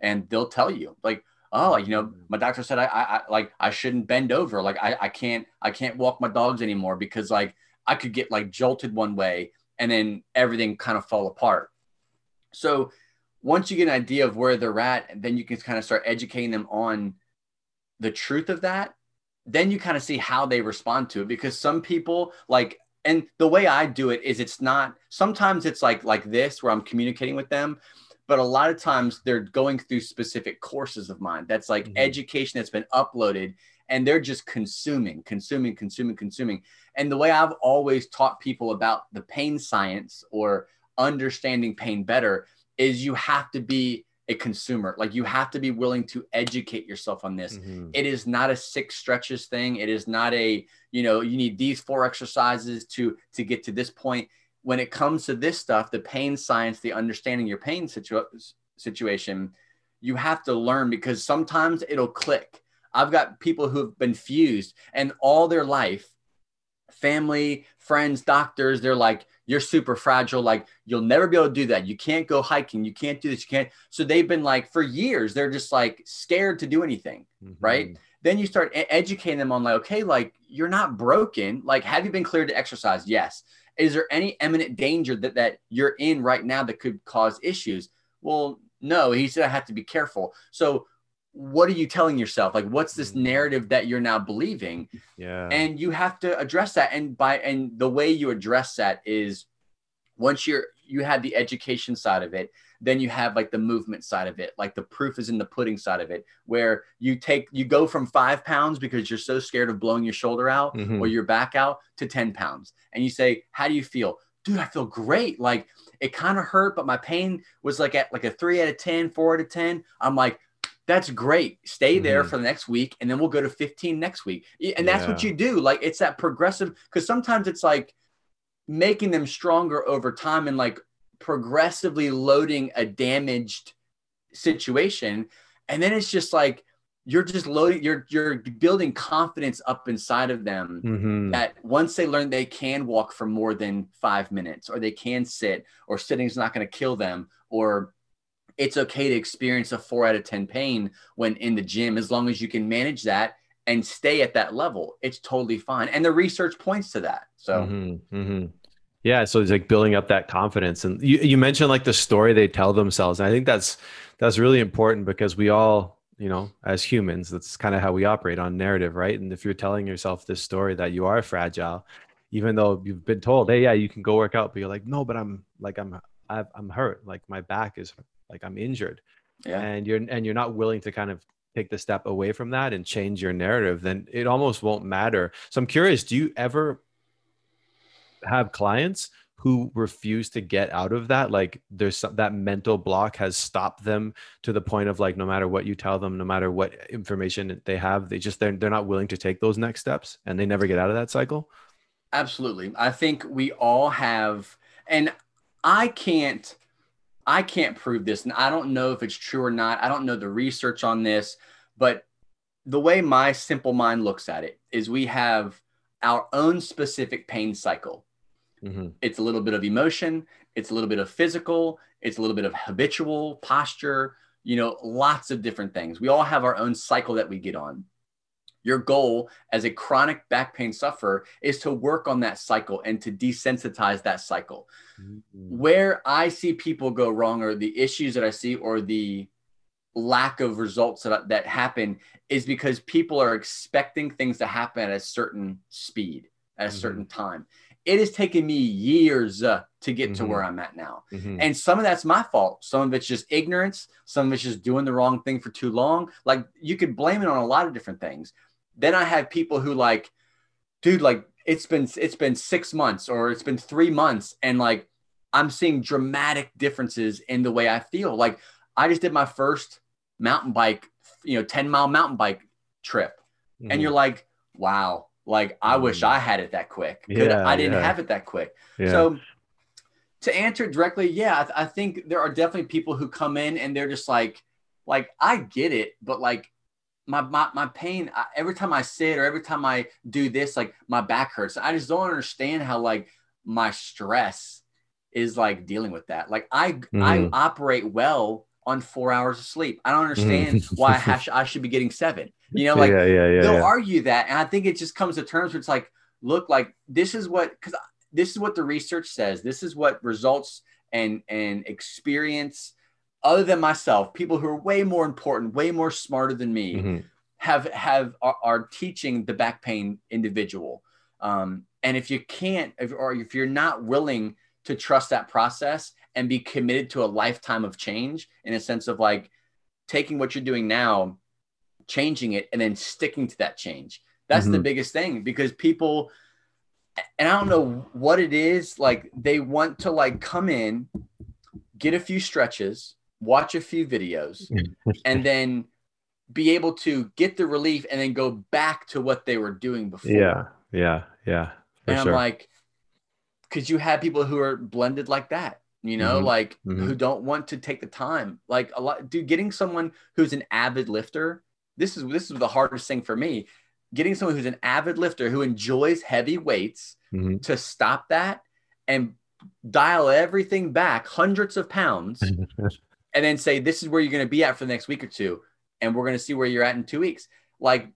And they'll tell you like oh you know mm-hmm. my doctor said i i, I like i shouldn't bend over. Like I, I can't i can't walk my dogs anymore because like i could get like jolted one way and then everything kind of fall apart. So once you get an idea of where they're at, then you can kind of start educating them on the truth of that. Then you kind of see how they respond to it because some people like, and the way I do it is it's not, sometimes it's like, like this where I'm communicating with them, but a lot of times they're going through specific courses of mine. That's like Mhm. education that's been uploaded and they're just consuming, consuming, consuming, consuming. And the way I've always taught people about the pain science or understanding pain better is you have to be a consumer. Like you have to be willing to educate yourself on this. Mhm. It is not a six stretches thing. It is not a, you know, you need these four exercises to to get to this point. When it comes to this stuff, the pain science, the understanding your pain situa- situation, you have to learn because sometimes it'll click. I've got people who've been fused and all their life family, friends, doctors, they're like, you're super fragile. Like, you'll never be able to do that. You can't go hiking. You can't do this. You can't. So they've been like, for years, they're just like scared to do anything. right? Mhm. Then you start educating them on, like, okay, like, you're not broken. Like, have you been cleared to exercise? Yes. Is there any imminent danger that, that you're in right now that could cause issues? Well, no. He said, I have to be careful. So what are you telling yourself? Like, what's this Mm. narrative that you're now believing? Yeah. and you have to address that and by and the way you address that is once you're you have the education side of it then you have like the movement side of it like the proof is in the pudding side of it where you take you go from five pounds because you're so scared of blowing your shoulder out Mhm. or your back out to 10 pounds and you say how do you feel dude i feel great like it kind of hurt but my pain was like at like a three out of 10 four out of 10 i'm like that's great. Stay there Mhm. for the next week, and then we'll go to 15 next week. And that's what you do. Like it's that progressive, because sometimes it's like making them stronger over time and like progressively loading a damaged situation. And then it's just like you're just loading, you're you're building confidence up inside of them Mhm. that once they learn they can walk for more than five minutes or they can sit or sitting is not going to kill them or it's okay to experience a four out of 10 pain when in the gym as long as you can manage that and stay at that level it's totally fine and the research points to that so Mhm, mhm. Yeah, so it's like building up that confidence, and you you mentioned like the story they tell themselves, and I think that's that's really important because we all, you know, as humans, that's kind of how we operate on narrative, right? And if you're telling yourself this story that you are fragile, even though you've been told, hey, yeah, you can go work out, but you're like, no, but I'm like I'm I'm hurt, like my back is like I'm injured, yeah. And you're and you're not willing to kind of take the step away from that and change your narrative then it almost won't matter. So i'm curious do you ever have clients who refuse to get out of that? Like there's some, that mental block has stopped them to the point of like no matter what you tell them no matter what information they have they just they're, they're not willing to take those next steps and they never get out of that cycle? Absolutely. I think we all have and i can't i can't prove this and i don't know if it's true or not. I don't know the research on this but the way my simple mind looks at it is we have our own specific pain cycle. Hmm it's a little bit of emotion it's a little bit of physical it's a little bit of habitual posture you know lots of different things. We all have our own cycle that we get on your goal as a chronic back pain sufferer is to work on that cycle and to desensitize that cycle. Where i see people go wrong or the issues that i see or the lack of results that, that happen is because people are expecting things to happen at a certain speed at a Mhm. certain time. It has taken me years uh, to get to Mhm. where i'm at now. Mhm. and some of that's my fault. Some of it's just ignorance. Some of it's just doing the wrong thing for too long. Like you could blame it on a lot of different things then i have people who like dude like it's been it's been six months or it's been three months and like i'm seeing dramatic differences in the way i feel like i just did my first mountain bike you know 10 mile mountain bike trip and Mhm. you're like wow like i wish Mm. i had it that quick. Yeah, i didn't yeah. have it that quick yeah. so to answer directly, yeah, I, th- I think there are definitely people who come in and they're just like, like I get it, but like my my, my pain I, every time I sit or every time I do this, like my back hurts. I just don't understand how like my stress is like dealing with that. Like I I Mhm. operate well on four hours of sleep. I don't understand why I, hash, I should be getting seven. You know, like yeah yeah yeah, they'll argue that and i think it just comes to terms where it's like look like this is what because this is what the research says this is what results and and experience other than myself people who are way more important way more smarter than me Mhm. have have are, are teaching the back pain individual um, and if you can't if, or if you're not willing to trust that process and be committed to a lifetime of change in a sense of like taking what you're doing now changing it and then sticking to that change that's the Mhm. biggest thing because people and i don't know what it is like they want to like come in get a few stretches watch a few videos and then be able to get the relief and then go back to what they were doing before yeah yeah yeah for and i'm sure like because you have people who are blended like that you know Mhm. like Mhm. who don't want to take the time like a lot dude getting someone who's an avid lifter this is this is the hardest thing for me getting someone who's an avid lifter who enjoys heavy weights Mhm. to stop that and dial everything back hundreds of pounds and then say this is where you're going to be at for the next week or two and we're going to see where you're at in two weeks like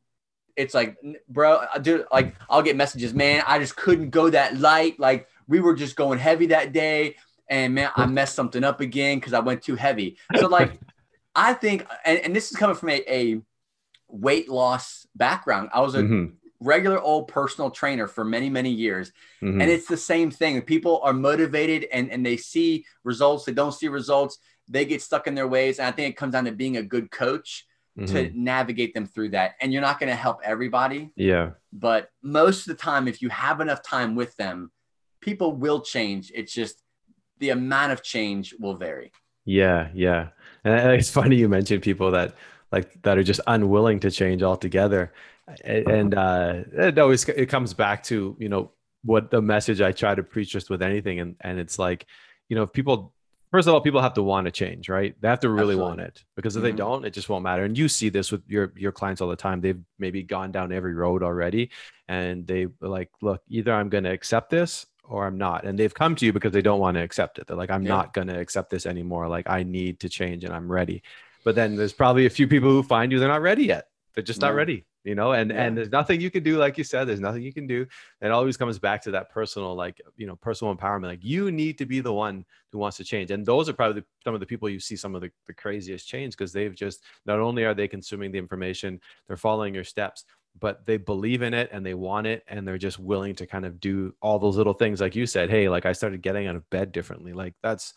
it's like bro dude like i'll get messages man i just couldn't go that light like we were just going heavy that day and man i messed something up again because i went too heavy so like I think, and, and this is coming from a, a weight loss background. I was a mm-hmm. regular old personal trainer for many, many years. Mm-hmm. And it's the same thing. People are motivated and, and they see results, they don't see results, they get stuck in their ways. And I think it comes down to being a good coach mm-hmm. to navigate them through that. And you're not going to help everybody. Yeah. But most of the time, if you have enough time with them, people will change. It's just the amount of change will vary. Yeah. Yeah. And it's funny you mentioned people that like that are just unwilling to change altogether. And uh, it always it comes back to you know what the message I try to preach just with anything, and and it's like you know if people first of all people have to want to change right? They have to really Absolutely. want it because if mm-hmm. they don't it just won't matter. And you see this with your your clients all the time. They've maybe gone down every road already and they like look either i'm going to accept this or i'm not. And they've come to you because they don't want to accept it. They're like i'm yeah. not going to accept this anymore. Like i need to change and i'm ready. But then there's probably a few people who find you they're not ready yet. They're just not ready you know and yeah. and there's nothing you can do like you said there's nothing you can do. It always comes back to that personal like you know personal empowerment like you need to be the one who wants to change and those are probably the, some of the people you see some of the, the craziest change because they've just not only are they consuming the information they're following your steps but they believe in it and they want it and they're just willing to kind of do all those little things like you said hey like i started getting out of bed differently. Like that's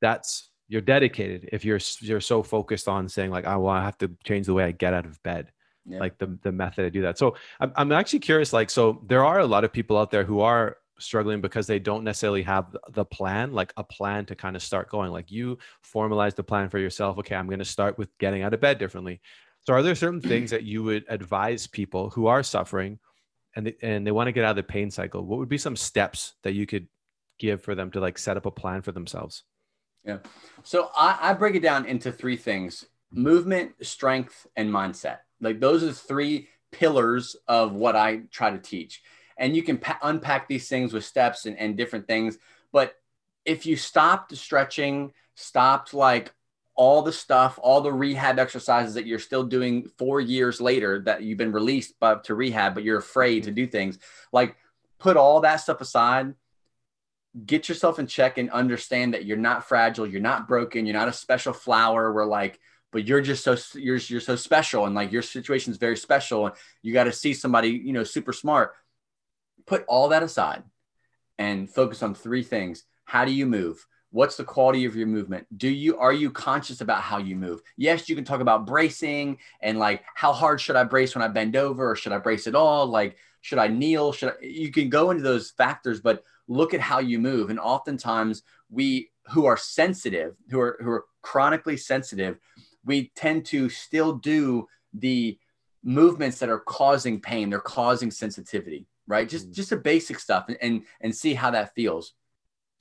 that's you're dedicated if you're you're so focused on saying like oh well i have to change the way i get out of bed yeah. like the, the method to do that. So I'm, I'm actually curious like so there are a lot of people out there who are struggling because they don't necessarily have the plan like a plan to kind of start going. Like you formalize the plan for yourself okay i'm going to start with getting out of bed differently. So are there certain things that you would advise people who are suffering and they, and they want to get out of the pain cycle? What would be some steps that you could give for them to like set up a plan for themselves? Yeah. So i, I break it down into three things movement strength and mindset like those are the three pillars of what I try to teach. And you can pa- unpack these things with steps and, and different things. But if you stopped stretching, stopped like all the stuff, all the rehab exercises that you're still doing four years later that you've been released by, to rehab, but you're afraid to mm-hmm. do things, like put all that stuff aside, get yourself in check and understand that you're not fragile, you're not broken, you're not a special flower where like but you're just so you're you're so special and like your situation is very special and you got to see somebody you know super smart. Put all that aside and focus on three things. How do you move? What's the quality of your movement? Do you are you conscious about how you move? Yes you can talk about bracing and like how hard should i brace when i bend over or should i brace at all? Like should i kneel? Should I, you can go into those factors but look at how you move and oftentimes we who are sensitive who are who are chronically sensitive we tend to still do the movements that are causing pain they're causing sensitivity right? Just mm. just the basic stuff and, and and see how that feels.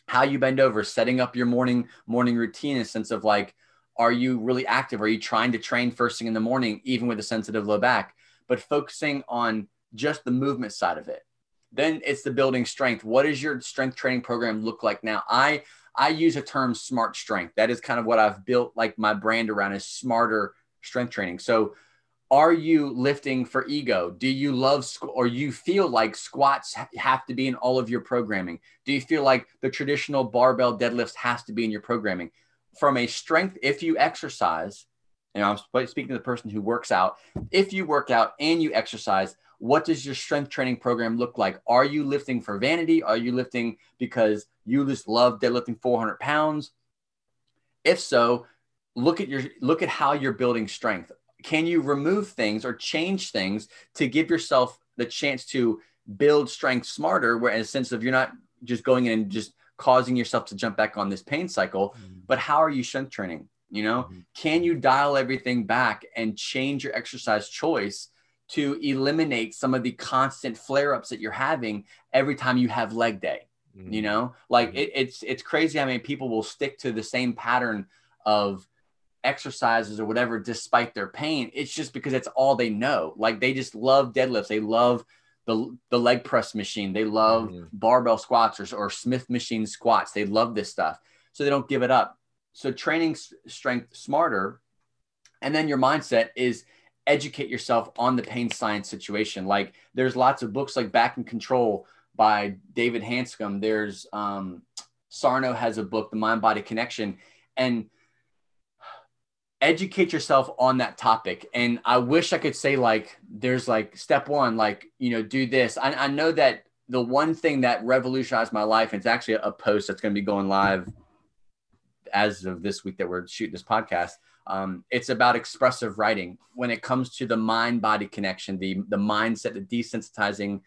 How you bend over setting up your morning morning routine in a sense of like are you really active? Are you trying to train first thing in the morning even with a sensitive low back? But focusing on just the movement side of it. Then it's the building strength. What does your strength training program look like now? I I use a term smart strength. That is kind of what I've built like my brand around is smarter strength training. So are you lifting for ego? Do you love or you feel like squats have to be in all of your programming? Do you feel like the traditional barbell deadlifts has to be in your programming? From a strength, if you exercise, and I'm speaking to the person who works out, if you work out and you exercise, what does your strength training program look like? Are you lifting for vanity? Are you lifting because you just love deadlifting 400 pounds? If so, look at your look at how you're building strength. Can you remove things or change things to give yourself the chance to build strength smarter? Where in a sense of you're not just going in and just causing yourself to jump back on this pain cycle, mm-hmm. but how are you strength training? You know, mm-hmm. can you dial everything back and change your exercise choice to eliminate some of the constant flare ups that you're having every time you have leg day. Mm-hmm. You know, like mm-hmm. it, it's it's crazy how many people will stick to the same pattern of exercises or whatever despite their pain. It's just because it's all they know. Like they just love deadlifts. They love the the leg press machine. They love mm-hmm. barbell squats or, or Smith machine squats. They love this stuff. So they don't give it up. So training strength smarter and then your mindset is educate yourself on the pain science situation. Like there's lots of books like Back in Control by David Hanscom. There's um, Sarno has a book, The Mind Body Connection, and educate yourself on that topic. And I wish I could say like, there's like step one, like, you know, do this. I, I know that the one thing that revolutionized my life, and it's actually a post that's going to be going live as of this week that we're shooting this podcast. Um, it's about expressive writing when it comes to the mind body connection, the, the mindset, the desensitizing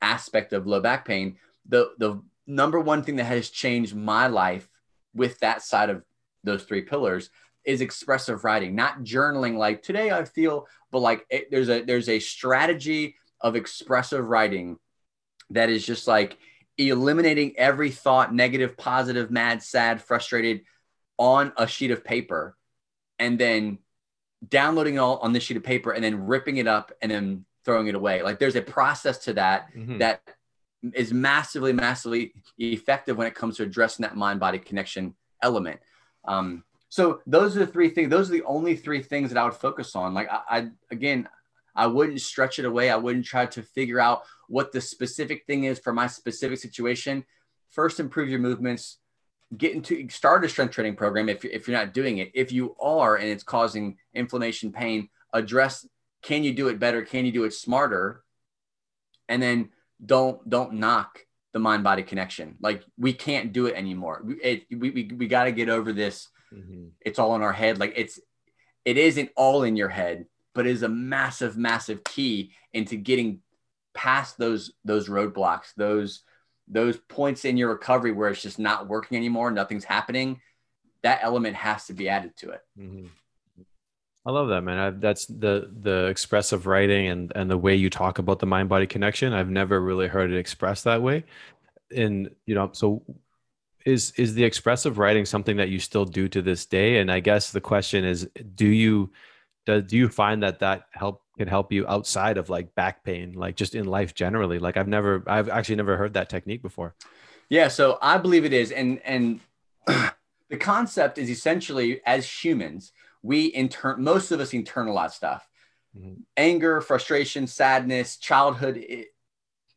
aspect of low back pain. The, the number one thing that has changed my life with that side of those three pillars is expressive writing, not journaling like today I feel, but like it, there's a there's a strategy of expressive writing that is just like eliminating every thought, negative, positive, mad, sad, frustrated on a sheet of paper and then downloading it all on this sheet of paper and then ripping it up and then throwing it away. Like there's a process to that mm-hmm. that is massively, massively effective when it comes to addressing that mind body connection element. Um, so those are the three things. Those are the only three things that I would focus on. Like I, I again, I wouldn't stretch it away. I wouldn't try to figure out what the specific thing is for my specific situation. First, improve your movements. Get into start a strength training program if, if you're not doing it. If you are and it's causing inflammation, pain, address can you do it better? Can you do it smarter? And then don't don't knock the mind body connection. Like we can't do it anymore. It, we we, we got to get over this Mm-hmm. It's all in our head. Like it's, it isn't all in your head, but it is a massive, massive key into getting past those those roadblocks, those those points in your recovery where it's just not working anymore, nothing's happening. That element has to be added to it. Mm-hmm. I love that, man. I, that's the the expressive writing and and the way you talk about the mind body connection. I've never really heard it expressed that way. And you know, so is is the expressive writing something that you still do to this day and i guess the question is do you do, do you find that that help can help you outside of like back pain like just in life generally like i've never i've actually never heard that technique before yeah so i believe it is and and the concept is essentially as humans we intern most of us internalize stuff mm-hmm. anger frustration sadness childhood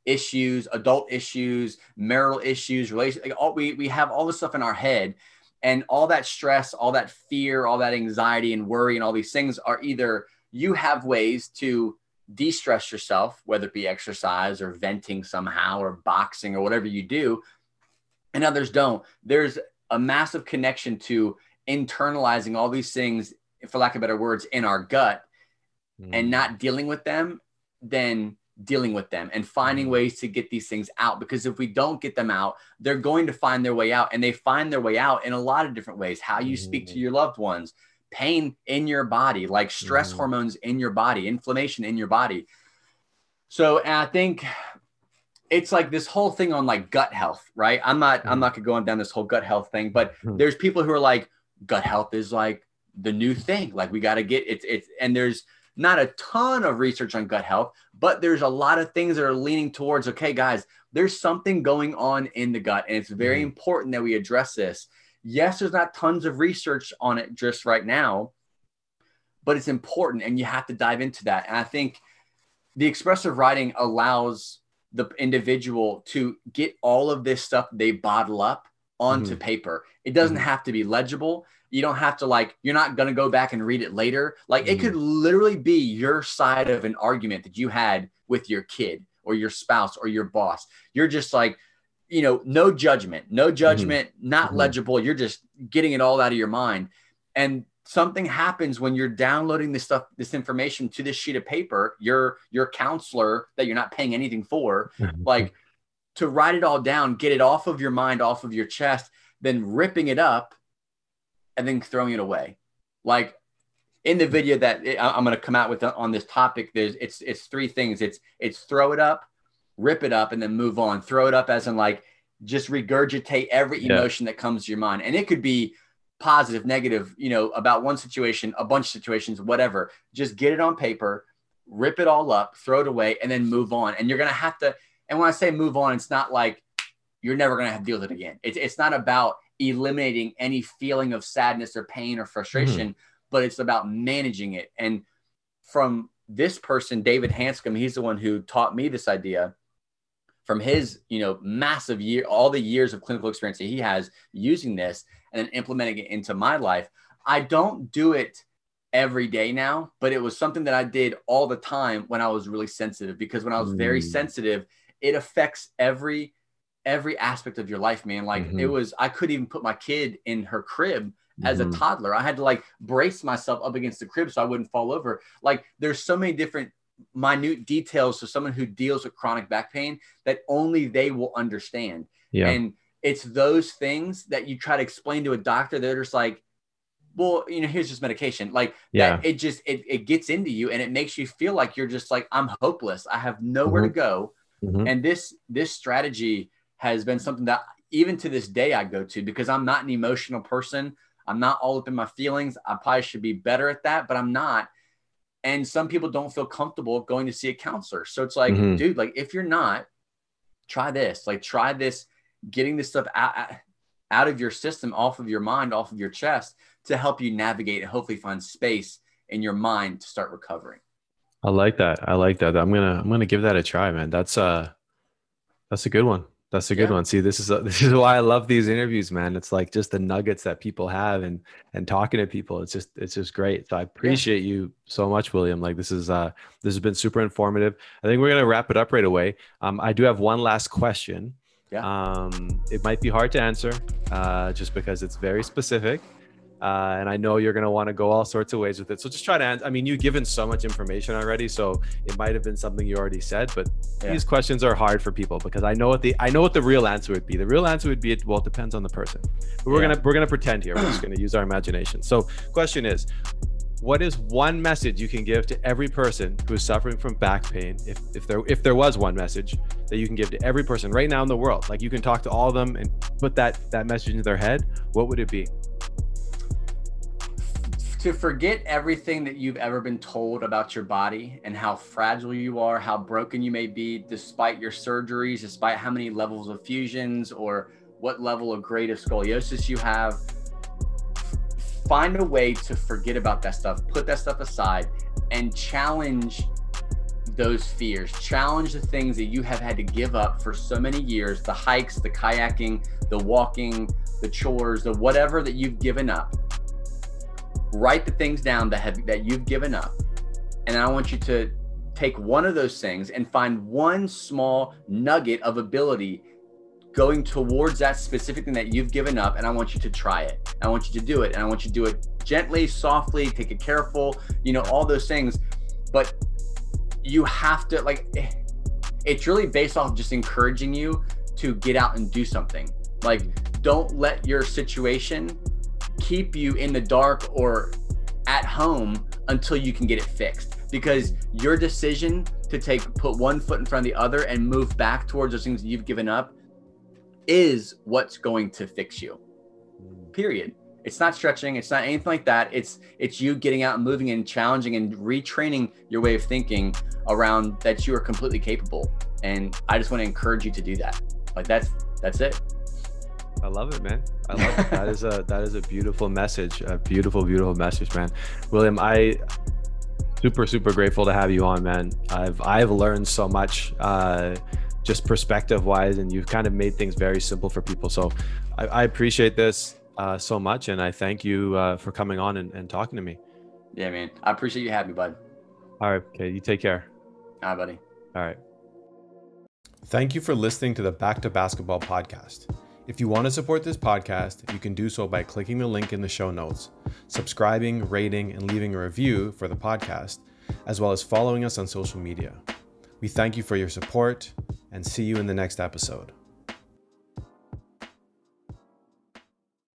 issues, adult issues, marital issues, relation. Like all, we we have all this stuff in our head, and all that stress, all that fear, all that anxiety and worry, and all these things are either you have ways to de-stress yourself, whether it be exercise or venting somehow or boxing or whatever you do, and others don't. There's a massive connection to internalizing all these things, for lack of better words, in our gut mm. and not dealing with them, then dealing with them and finding mm-hmm. ways to get these things out because if we don't get them out they're going to find their way out and they find their way out in a lot of different ways how you speak to mm-hmm. your loved ones pain in your body like stress mm-hmm. hormones in your body inflammation in your body so i think it's like this whole thing on like gut health right i'm not i'm not going down this whole gut health thing but there's people who are like gut health is like the new thing like we got to get it's it's and there's not a ton of research on gut health, but there's a lot of things that are leaning towards okay, guys, there's something going on in the gut, and it's very mm-hmm. important that we address this. Yes, there's not tons of research on it just right now, but it's important, and you have to dive into that. And I think the expressive writing allows the individual to get all of this stuff they bottle up onto mm-hmm. paper. It doesn't mm-hmm. have to be legible. You don't have to like, you're not going to go back and read it later. Like mm-hmm. it could literally be your side of an argument that you had with your kid or your spouse or your boss. You're just like, you know, no judgment, no mm-hmm. judgment, mm-hmm. not mm-hmm. legible. You're just getting it all out of your mind. And something happens when you're downloading this stuff, this information to this sheet of paper, your your counselor that you're not paying anything for, like to write it all down, get it off of your mind, off of your chest, then ripping it up and then throwing it away. Like in the video that I'm going to come out with on this topic, there's it's it's three things. It's it's throw it up, rip it up, and then move on. Throw it up as in like just regurgitate every emotion yeah. that comes to your mind, and it could be positive, negative, you know, about one situation, a bunch of situations, whatever. Just get it on paper, rip it all up, throw it away, and then move on. And you're going to have to. And when I say move on, it's not like you're never going to have to deal with it again. It's it's not about eliminating any feeling of sadness or pain or frustration, mm-hmm. but it's about managing it. And from this person, David Hanscom, he's the one who taught me this idea from his, you know, massive year, all the years of clinical experience that he has using this and then implementing it into my life. I don't do it every day now, but it was something that I did all the time when I was really sensitive because when I was very Mm. sensitive, it affects every every aspect of your life, man. Like it Mhm. was I couldn't even put my kid in her crib as a Mhm. toddler. I had to like brace myself up against the crib so I wouldn't fall over. Like there's so many different minute details to someone who deals with chronic back pain that only they will understand. yeah. And it's those things that you try to explain to a doctor. They're just like, well, you know, here's just medication. Like Yeah. that, it just it, it gets into you and it makes you feel like you're just like, I'm hopeless. I have nowhere to go. Mhm. And this this strategy has been something that even to this day I go to because I'm not an emotional person. I'm not all up in my feelings. I probably should be better at that, but I'm not. And some people don't feel comfortable going to see a counselor. So it's like, Mhm. dude, like if you're not, try this. Like try this, getting this stuff out, out of your system, off of your mind, off of your chest to help you navigate and hopefully find space in your mind to start recovering. I like that. I like that. I'm gonna I'm gonna give that a try, man. That's uh that's a good one. That's a good Yeah. one. See, this is this is why I love these interviews, man. It's like just the nuggets that people have and and talking to people. It's just it's just great. So I appreciate you so much, William. Like this is uh this has been super informative. I think we're gonna wrap it up right away. Um, I do have one last question. Yeah. Um, it might be hard to answer, uh, just because it's very specific. Uh, and I know you're going to want to go all sorts of ways with it. So just try to answer. I mean, you've given so much information already, so it might have been something you already said, but Yeah. these questions are hard for people because I know what the I know what the real answer would be. The real answer would be well, it depends on the person. But we're Yeah. gonna we're gonna pretend here. We're just gonna use our imagination. So, question is, what is one message you can give to every person who is suffering from back pain? If if there if there was one message that you can give to every person right now in the world, like you can talk to all of them and put that that message into their head, what would it be? To forget everything that you've ever been told about your body and how fragile you are, how broken you may be, despite your surgeries, despite how many levels of fusions or what level of grade of scoliosis you have. Find a way to forget about that stuff, put that stuff aside, and challenge those fears. Challenge the things that you have had to give up for so many years the hikes, the kayaking, the walking, the chores, the whatever that you've given up write the things down that have that you've given up. And i want you to take one of those things and find one small nugget of ability going towards that specific thing that you've given up and i want you to try it. I want you to do it and i want you to do it gently softly take it careful you know all those things. But you have to like eh, it's really based off just encouraging you to get out and do something. Like don't let your situation keep you in the dark or at home until you can get it fixed. Because your decision to take put one foot in front of the other and move back towards those things you've given up is what's going to fix you. Period. It's not stretching it's not anything like that. It's it's you getting out and moving and challenging and retraining your way of thinking around that you are completely capable. And i just want to encourage you to do that. Like that's that's it I love it, man. I love it. That is a that is a beautiful message. A beautiful, beautiful message, man. William, I super, super grateful to have you on, man. I've I've learned so much, uh, just perspective wise, and you've kind of made things very simple for people. So I, I appreciate this uh, so much, and I thank you uh, for coming on and, and talking to me. yeah man i appreciate you having me bud All right, okay, you take care. all right buddy All right. Thank you for listening to the Back to Basketball podcast. If you want to support this podcast, you can do so by clicking the link in the show notes, subscribing, rating, and leaving a review for the podcast, as well as following us on social media. We thank you for your support and see you in the next episode.